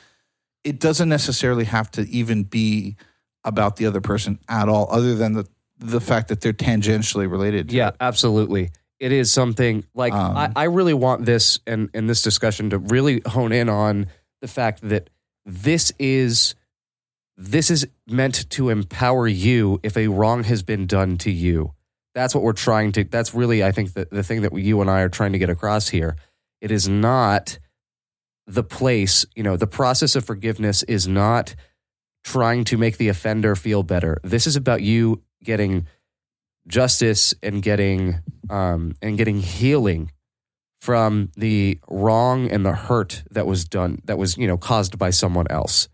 it doesn't necessarily have to even be about the other person at all, other than the the fact that they're tangentially related. to Yeah, it. absolutely. It is something like Um, I, I really want this and in this discussion to really hone in on the fact that this is this is meant to empower you if a wrong has been done to you. That's what we're trying to that's really I think the, the thing that you and I are trying to get across here. It is not the place, you know, the process of forgiveness is not trying to make the offender feel better. This is about you getting justice and getting um, and getting healing from the wrong and the hurt that was done that was you know caused by someone else.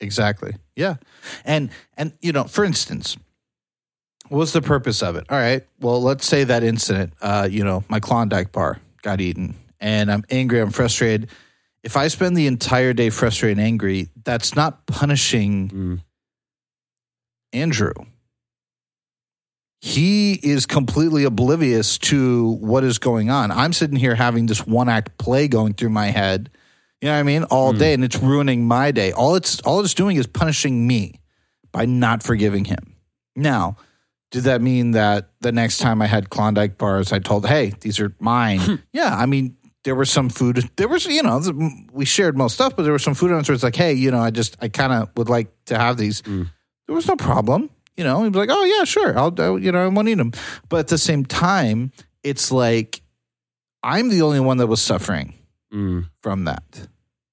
Exactly. Yeah. And and you know, for instance, what's the purpose of it? All right. Well, let's say that incident, uh, you know, my Klondike bar got eaten and I'm angry, I'm frustrated. If I spend the entire day frustrated and angry, that's not punishing Mm. Andrew. He is completely oblivious to what is going on. I'm sitting here having this one act play going through my head. You know what I mean? All Hmm. day and it's ruining my day. All it's all it's doing is punishing me by not forgiving him. Now, did that mean that the next time I had Klondike bars, I told, "Hey, these are mine"? yeah, I mean, there was some food. There was, you know, we shared most stuff, but there was some food on where it's like, "Hey, you know, I just, I kind of would like to have these." Mm. There was no problem. You know, he'd be like, "Oh yeah, sure, I'll, I'll you know, I won't eat them." But at the same time, it's like I'm the only one that was suffering Mm. from that.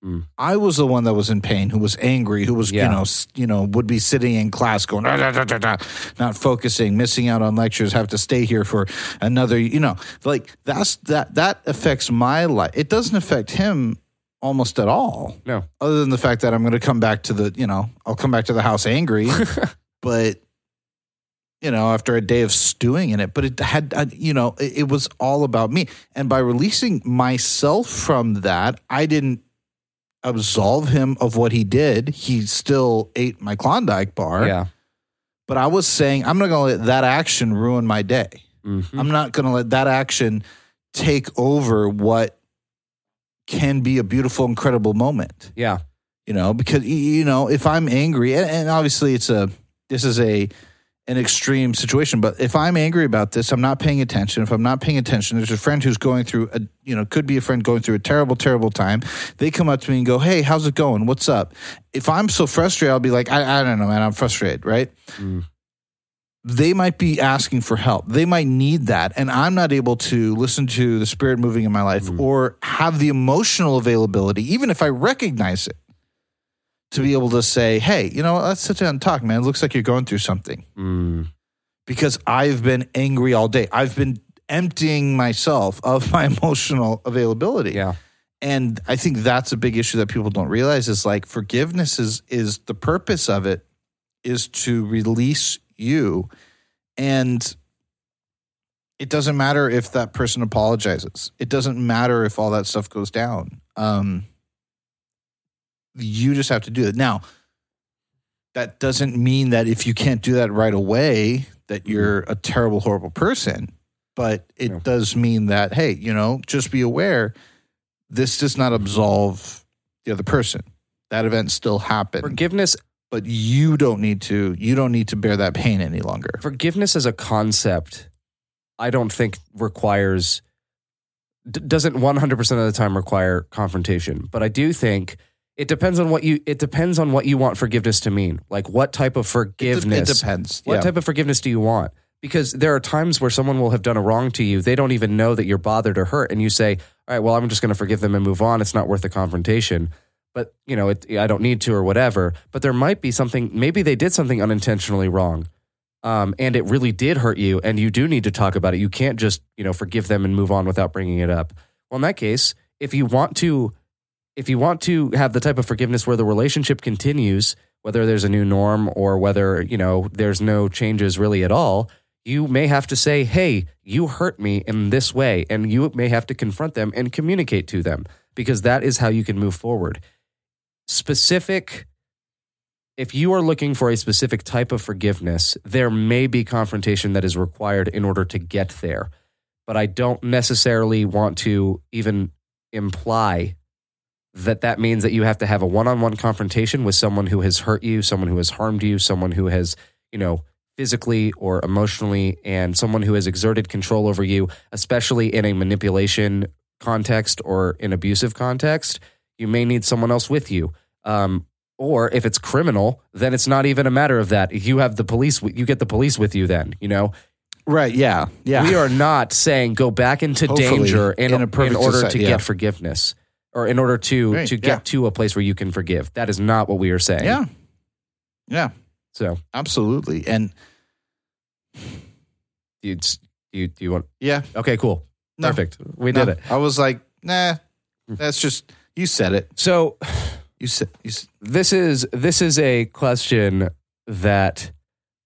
Mm. I was the one that was in pain, who was angry, who was Yeah. you know you know would be sitting in class going "Ah, da, da, da, da," not focusing, missing out on lectures, have to stay here for another you know like that's that that affects my life. It doesn't affect him almost at all, No, other than the fact that I'm going to come back to the you know I'll come back to the house angry, but you know, after a day of stewing in it. But it had, you know, it was all about me. And by releasing myself from that, I didn't absolve him of what he did. He still ate my Klondike bar. yeah, But I was saying, I'm not going to let that action ruin my day. Mhm. I'm not going to let that action take over what can be a beautiful, incredible moment yeah, you know because you know if i'm angry and, and obviously it's a this is a an extreme situation. But if i'm angry about this i'm not paying attention. If i'm not paying attention there's a friend who's going through a you know could be a friend going through a terrible terrible time. They come up to me and go hey how's it going? What's up? If i'm so frustrated i'll be like i, I don't know man. I'm frustrated right? Mm. they might be asking for help. They might need that. And I'm not able to listen to the spirit moving in my life or have the emotional availability, even if I recognize it, to be able to say, hey, you know what? Let's sit down and talk, man. It looks like you're going through something Mm. because I've been angry all day. I've been emptying myself of my emotional availability. yeah, And I think that's a big issue that people don't realize is like forgiveness is is the purpose of it is to release you and it doesn't matter if that person apologizes. It doesn't matter if all that stuff goes down. Um, you just have to do it. Now, that doesn't mean that if you can't do that right away, that mm-hmm. you're a terrible, horrible person. But it Yeah. does mean that, hey, you know, just be aware this does not absolve the other person. That event still happened. Forgiveness but you don't need to you don't need to bear that pain any longer. forgiveness as a concept i don't think requires d- doesn't 100% of the time require confrontation but i do think it depends on what you it depends on what you want forgiveness to mean. Like what type of It, de- forgiveness it depends. what yeah. type of forgiveness do you want? Because there are times where someone will have done a wrong to you. They don't even know that you're bothered or hurt and you say all right well i'm just going to forgive them and move on. It's not worth the confrontation. But you know it, i don't need to or whatever. But there might be something maybe they did something unintentionally wrong um, and it really did hurt you and you do need to talk about it. You can't just you know forgive them and move on without bringing it up. Well in that case if you want to if you want to have the type of forgiveness where the relationship continues whether there's a new norm or whether you know there's no changes really at all you may have to say hey you hurt me in this way and you may have to confront them and communicate to them because that is how you can move forward specific if you are looking for a specific type of forgiveness, there may be confrontation that is required in order to get there. But I don't necessarily want to even imply that that means that you have to have a one-on-one confrontation with someone who has hurt you, someone who has harmed you, someone who has, you know, physically or emotionally and someone who has exerted control over you, especially in a manipulation context or an abusive context. You may need someone else with you. Um, or if it's criminal, then it's not even a matter of that. You have the police, you get the police with you then, you know? right, yeah. Yeah. We are not saying go back into Hopefully, danger in, in a in order society, to yeah. get forgiveness or in order to, Right, to get yeah. to a place where you can forgive. That is not what we are saying. Yeah. Yeah, So, absolutely. And do you, do you, do you want, yeah, okay, cool. No. Perfect. We no, did it. I was like, nah, that's just you said it. So, You said you this is this is a question that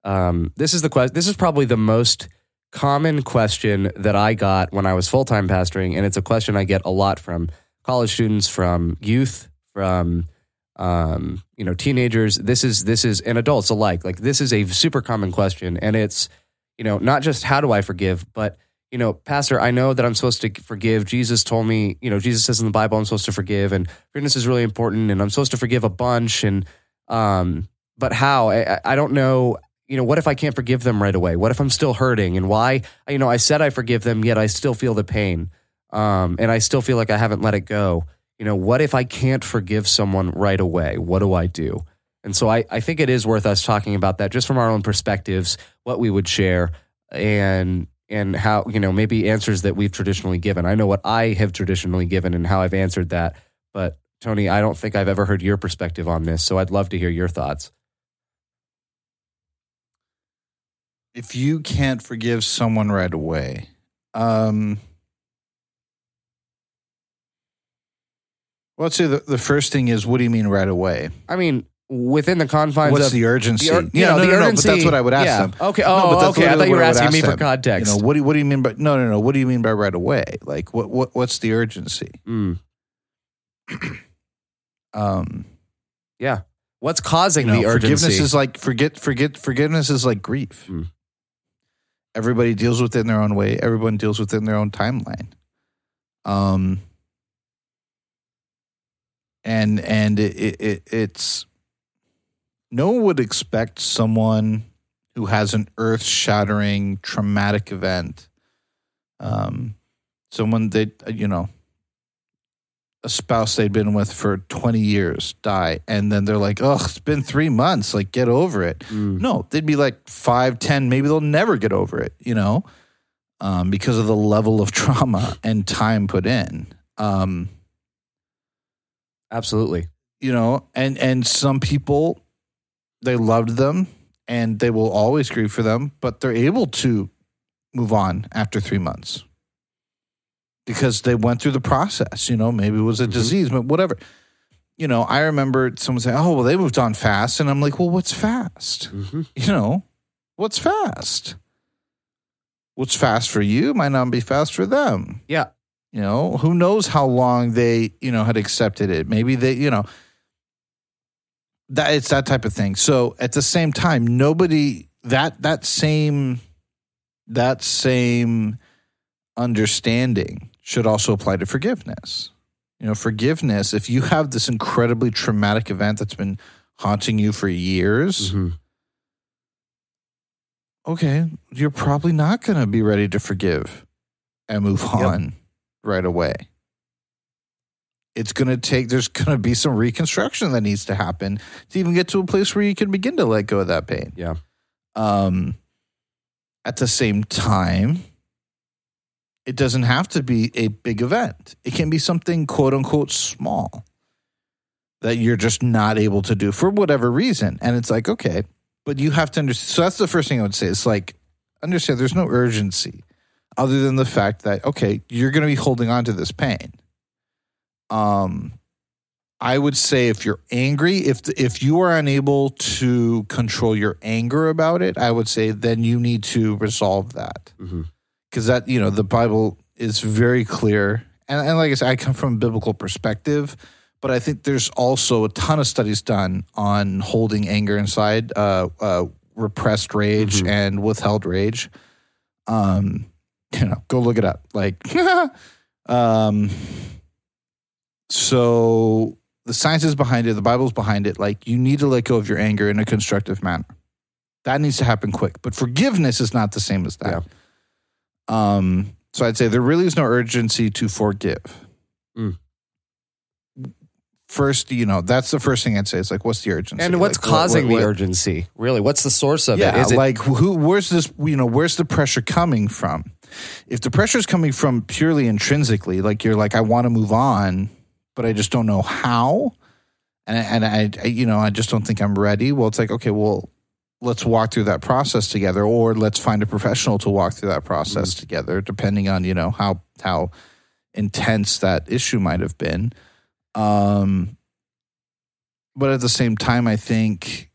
um, this is the question. This is probably the most common question that I got when I was full time pastoring, and it's a question I get a lot from college students, from youth, from um, you know teenagers. This is this is and adults alike. Like this is a super common question, and it's you know not just how do I forgive, but you know, Pastor, I know that I'm supposed to forgive. Jesus told me, you know, Jesus says in the Bible I'm supposed to forgive, and forgiveness is really important, and I'm supposed to forgive a bunch. And um, but how? I, I- don't know. You know, what if I can't forgive them right away? What if I'm still hurting? And why? You know, I said I forgive them, yet I still feel the pain, um, and I still feel like I haven't let it go. You know, what if I can't forgive someone right away? What do I do? And so I, I think it is worth us talking about that just from our own perspectives, what we would share, and and how you know maybe answers that we've traditionally given. I know what I have traditionally given and how I've answered that, but Tony, I don't think I've ever heard your perspective on this. So I'd love to hear your thoughts. if you can't forgive someone right away, um, well, let's say the, the first thing is, what do you mean right away? I mean, within the confines What's of the urgency? ur- you yeah, know, no, the no, no, but urgency- that's what I would ask yeah. them. Okay. No, Oh, but that's okay. I literally thought you were would asking ask me for them. context. You know, what do you, what do you mean by no, no, no? What do you mean by right away? Like, what, what, what's the urgency? Mm, Um, yeah. What's causing you know, the urgency? forgiveness is like forget, forget, forgiveness is like grief. Mm. Everybody deals with it in their own way. Everyone deals with it in their own timeline. Um, and and it, it, it it's no one would expect someone who has an earth shattering traumatic event, um, someone that you know, a spouse they'd been with for twenty years die, and then they're like, "Oh, it's been three months. Like, get over it." Mm, No, they'd be like five, ten. Maybe they'll never get over it. You know, um, because of the level of trauma and time put in. Um, absolutely. you know and and some people they loved them and they will always grieve for them but they're able to move on after three months because they went through the process you know maybe it was a Mhm. disease but whatever you know i remember someone saying oh well they moved on fast and i'm like well what's fast hmm you know what's fast what's fast for you might not be fast for them. Yeah. You know, who knows how long they, you know, had accepted it. Maybe they, you know, that it's that type of thing. So at the same time, nobody that that same that same understanding should also apply to forgiveness. You know, forgiveness, if you have this incredibly traumatic event that's been haunting you for years, Mhm. okay, you're probably not going to be ready to forgive and move Yep. on right away. It's going to take, there's going to be some reconstruction that needs to happen to even get to a place where you can begin to let go of that pain. Yeah. Um, at the same time, it doesn't have to be a big event. It can be something quote unquote small that you're just not able to do for whatever reason. And it's like, okay, but you have to understand. So that's the first thing I would say. It's like, understand there's no urgency other than the fact that, okay, you're going to be holding on to this pain. Um, I would say if you're angry, if if you are unable to control your anger about it, I would say then you need to resolve that because that you know the Bible is very clear, and, and like I said, I come from a biblical perspective, but I think there's also a ton of studies done on holding anger inside, uh, uh, repressed rage, Mhm. and withheld rage. Um, you know, go look it up. Like, um, so the science is behind it, the Bible's behind it. Like, you need to let go of your anger in a constructive manner. That needs to happen quick. But forgiveness is not the same as that. Um, so I'd say there really is no urgency to forgive. Mm. First, you know, that's the first thing I'd say. It's like, what's the urgency? And what's Like, what- causing what- the urgency? Really, what's the source of yeah, it? Is it like who? Where's this? You know, where's the pressure coming from? If the pressure is coming from purely intrinsically, like you're like, I want to move on, but I just don't know how, and I- and I, I, you know, I just don't think I'm ready. Well, it's like, okay, well, let's walk through that process together, or let's find a professional to walk through that process together, depending on you know how how intense that issue might have been. Um, but at the same time, I think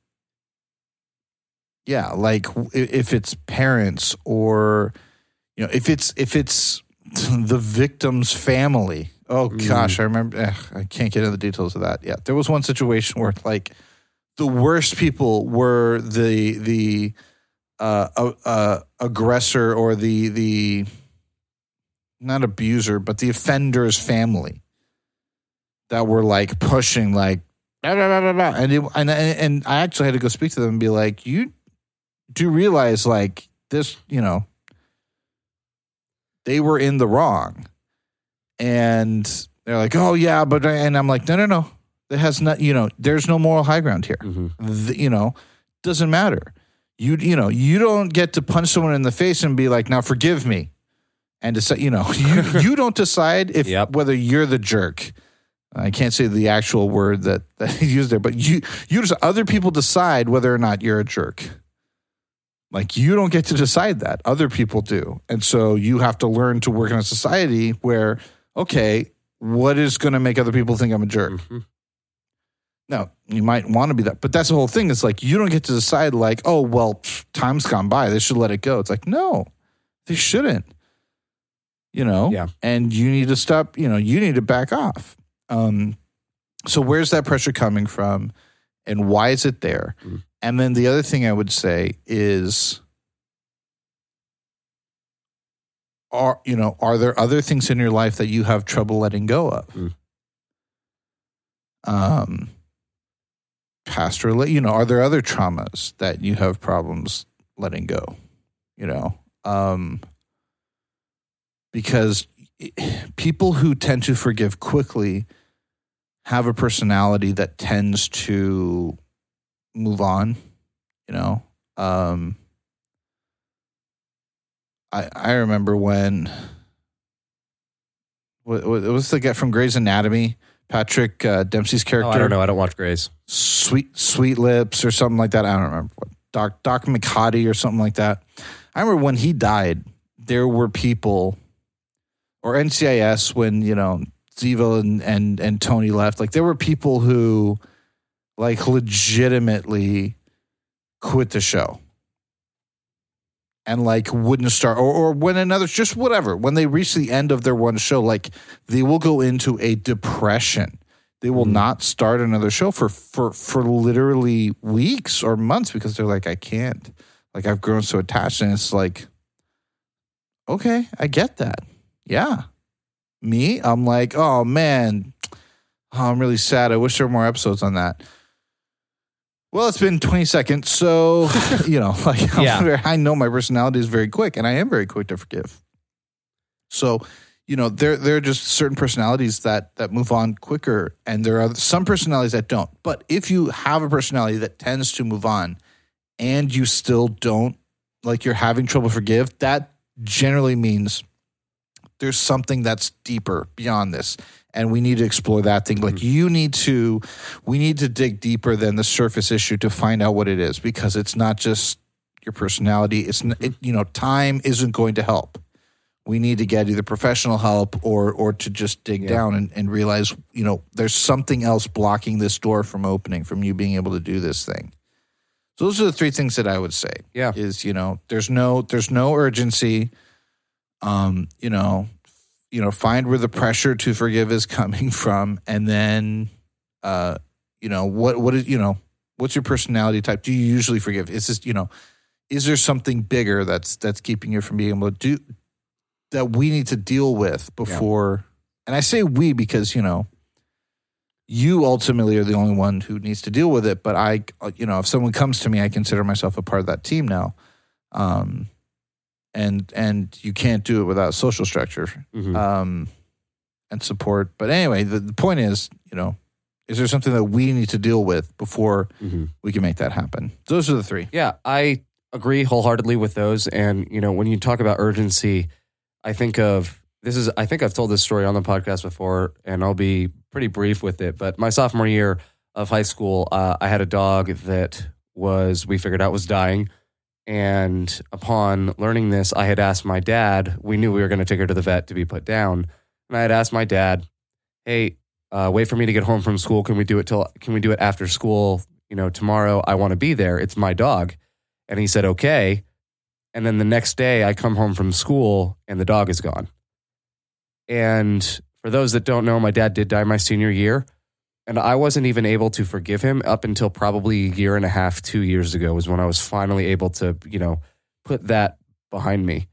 yeah like if it's parents or you know if it's if it's the victim's family oh Mm. gosh i remember eh, i can't get into the details of that yeah there was one situation where like the worst people were the the uh, uh, uh aggressor or the the not abuser but the offender's family that were like pushing like. And, it, and and I actually had to go speak to them and be like, you do realize like this, you know, they were in the wrong, and they're like, oh yeah, but and I'm like, no, no, no, it has not, you know, there's no moral high ground here. Mhm. The- you know, doesn't matter. You you know, you don't get to punch someone in the face and be like, now forgive me. And decide, you know, you, you don't decide if Yep. whether you're the jerk. I can't say the actual word that, that he used there, but you you just other people decide whether or not you're a jerk. Like you don't get to decide that. Other people do. And so you have to learn to work in a society where, okay, what is going to make other people think I'm a jerk? Mhm. No, you might want to be that, but that's the whole thing. It's like you don't get to decide. Like, oh well, pff, time's gone by. They should let it go. It's like no, they shouldn't. You know, Yeah. And you need to stop. You know, you need to back off. Um, so where's that pressure coming from, and why is it there? Mhm. And then the other thing I would say is, are you know, are there other things in your life that you have trouble letting go of? Mm. Um, past rela- you know, are there other traumas that you have problems letting go? You know, um, because people who tend to forgive quickly have a personality that tends to move on. You know, um, I I remember when what, what was the guy from Grey's Anatomy, Patrick uh, Dempsey's Oh, character? I don't know. I don't watch Grey's. Sweet Sweet Lips or something like that. I don't remember what Doc Doc McHottie or something like that. I remember when he died, there were people or NCIS when you know Ziva and and and Tony left. Like there were people who like legitimately quit the show. and like wouldn't start or, or when another just whatever. When they reach the end of their one show like they will go into a depression. They will mm. not start another show for for for literally weeks or months because they're like i can't. Like i've grown so attached and it's like okay i get that. Yeah. Me i'm like oh man. Oh, i'm really sad. I wish there were more episodes on that well, it's been 20 seconds, so you know, like Yeah. very- I know my personality is very quick, and I am very quick to forgive. So, you know, there there are just certain personalities that that move on quicker, and there are some personalities that don't. But if you have a personality that tends to move on, and you still don't, like you're having trouble forgive, that generally means there's something that's deeper beyond this and we need to explore that thing. Like mm-hmm. you need to we need to dig deeper than the surface issue to find out what it is because it's not just your personality. It's it, mm-hmm. you know time isn't going to help. We need to get either professional help or or to just dig Yeah. down and, and realize you know there's something else blocking this door from opening from you being able to do this thing. So those are the three things that i would say Yeah. is you know there's no there's no urgency um you know you know find where the pressure to forgive is coming from and then uh you know what what is you know what's your personality type? Do you usually forgive? Is this you know is there something bigger that's that's keeping you from being able to do that we need to deal with before and i say we because you know you ultimately are the only one who needs to deal with it but i you know if someone comes to me i consider myself a part of that team now. Um and and you can't do it without social structure Mhm. um, and support. But anyway, the, the point is, you know, is there something that we need to deal with before Mhm. we can make that happen? Those are the three. Yeah, I agree wholeheartedly with those. And you know, when you talk about urgency, I think of this is I think I've told this story on the podcast before, and I'll be pretty brief with it. But my sophomore year of high school, uh, I had a dog that was we figured out was dying. And upon learning this, I had asked my dad. We knew we were going to take her to the vet to be put down, and I had asked my dad, "Hey, uh, wait for me to get home from school. Can we do it till? Can we do it after school? You know, tomorrow. I want to be there. It's my dog." And he said, "Okay." And then the next day, I come home from school, and the dog is gone. And for those that don't know, my dad did die my senior year. And I wasn't even able to forgive him up until probably a year and a half, two years ago, was when I was finally able to, you know, put that behind me.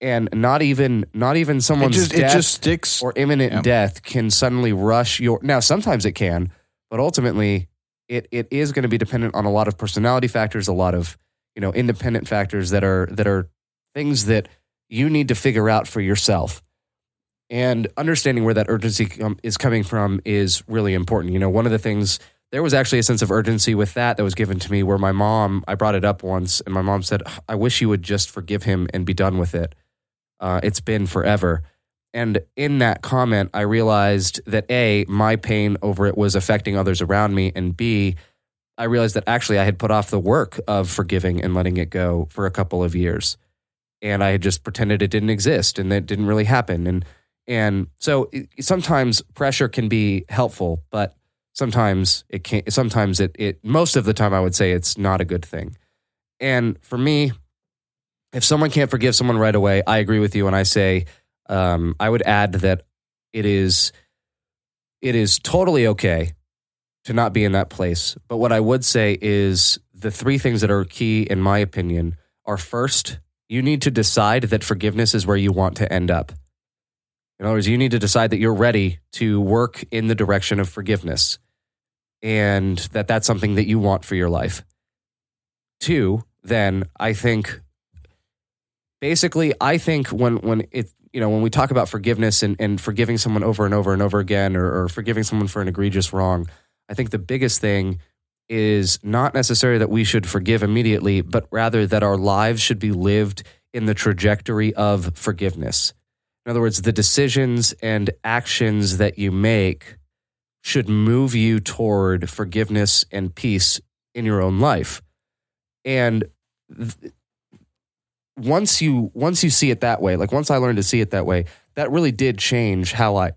And not even, not even It someone's just, it death just sticks. or imminent Yeah. death can suddenly rush your. Now, sometimes it can, but ultimately, it it is going to be dependent on a lot of personality factors, a lot of you know independent factors that are that are things that you need to figure out for yourself. And understanding where that urgency com- is coming from is really important. You know, one of the things there was actually a sense of urgency with that that was given to me where my mom, I brought it up once, and my mom said, I wish you would just forgive him and be done with it. Uh, it's been forever. And in that comment, I realized that A, my pain over it was affecting others around me. And B, I realized that actually I had put off the work of forgiving and letting it go for a couple of years. And I had just pretended it didn't exist and that it didn't really happen. And and so it, sometimes pressure can be helpful, but sometimes it can sometimes it, it most of the time I would say it's not a good thing. And for me, if someone can't forgive someone right away, I agree with you and I say um, I would add that it is it is totally okay to not be in that place. But what I would say is the three things that are key, in my opinion, are first, you need to decide that forgiveness is where you want to end up. In other words, you need to decide that you're ready to work in the direction of forgiveness and that that's something that you want for your life. Two, then I think basically I think when when it you know when we talk about forgiveness and, and forgiving someone over and over and over again or, or forgiving someone for an egregious wrong, I think the biggest thing is not necessarily that we should forgive immediately, but rather that our lives should be lived in the trajectory of forgiveness. In other words, the decisions and actions that you make should move you toward forgiveness and peace in your own life. And th- once you once you see it that way, like once I learned to see it that way, that really did change how I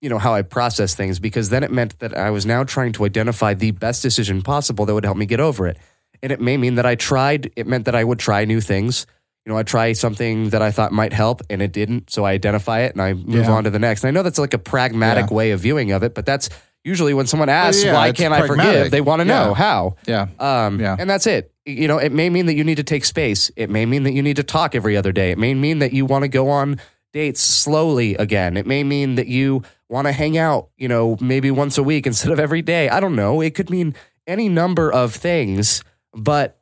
you know how I process things because then it meant that I was now trying to identify the best decision possible that would help me get over it. And it may mean that I tried it meant that I would try new things. You know, I try something that I thought might help and it didn't. So I identify it and I move Yeah. on to the next. And I know that's like a pragmatic Yeah. way of viewing of it, but that's usually when someone asks, yeah, why can't I forgive? They want to know how. Yeah. Um, Yeah. And that's it. You know, it may mean that you need to take space. It may mean that you need to talk every other day. It may mean that you want to go on dates slowly again. It may mean that you want to hang out, you know, maybe once a week instead of every day. I don't know. It could mean any number of things, but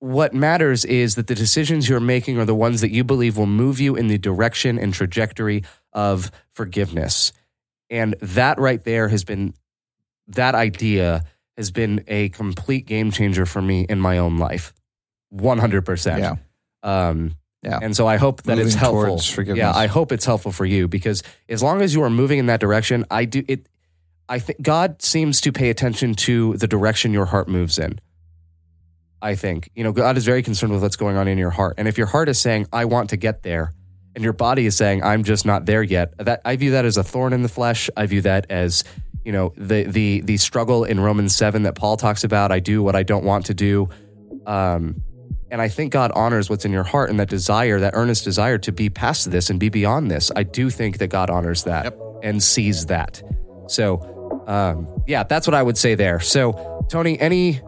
what matters is that the decisions you're making are the ones that you believe will move you in the direction and trajectory of forgiveness. And that right there has been that idea has been a complete game changer for me in my own life. 100%. Yeah. Um, Yeah. and so I hope that it's helpful. Yeah, I hope it's helpful for you because as long as you are moving in that direction, I do it. I think God seems to pay attention to the direction your heart moves in. I think you know God is very concerned with what's going on in your heart, and if your heart is saying "I want to get there," and your body is saying "I'm just not there yet," that I view that as a thorn in the flesh. I view that as you know the the the struggle in Romans seven that Paul talks about. I do what I don't want to do. Um, and I think God honors what's in your heart and that desire, that earnest desire to be past this and be beyond this. I do think that God honors that Yep. and sees that. So, um, yeah, that's what I would say there. So, Tony, any,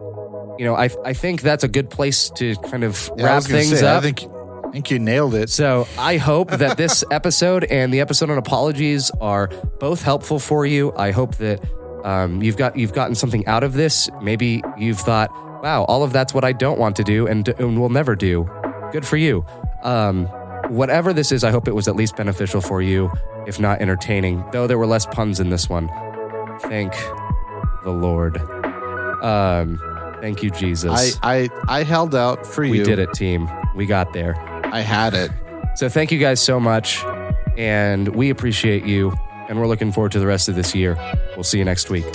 you know, I I think that's a good place to kind of Yeah, wrap things say, up. I think I think you nailed it. So I hope that this episode and the episode on apologies are both helpful for you. I hope that um, you've got you've gotten something out of this. Maybe you've thought, "Wow, all of that's what I don't want to do and, and will never do." Good for you. Um, whatever this is, I hope it was at least beneficial for you, if not entertaining. Though there were less puns in this one. Thank the Lord. Um, thank you, Jesus. I, I I held out for you. we did it, team. We got there. I had it. So thank you guys so much. And we appreciate you. And we're looking forward to the rest of this year. We'll see you next week.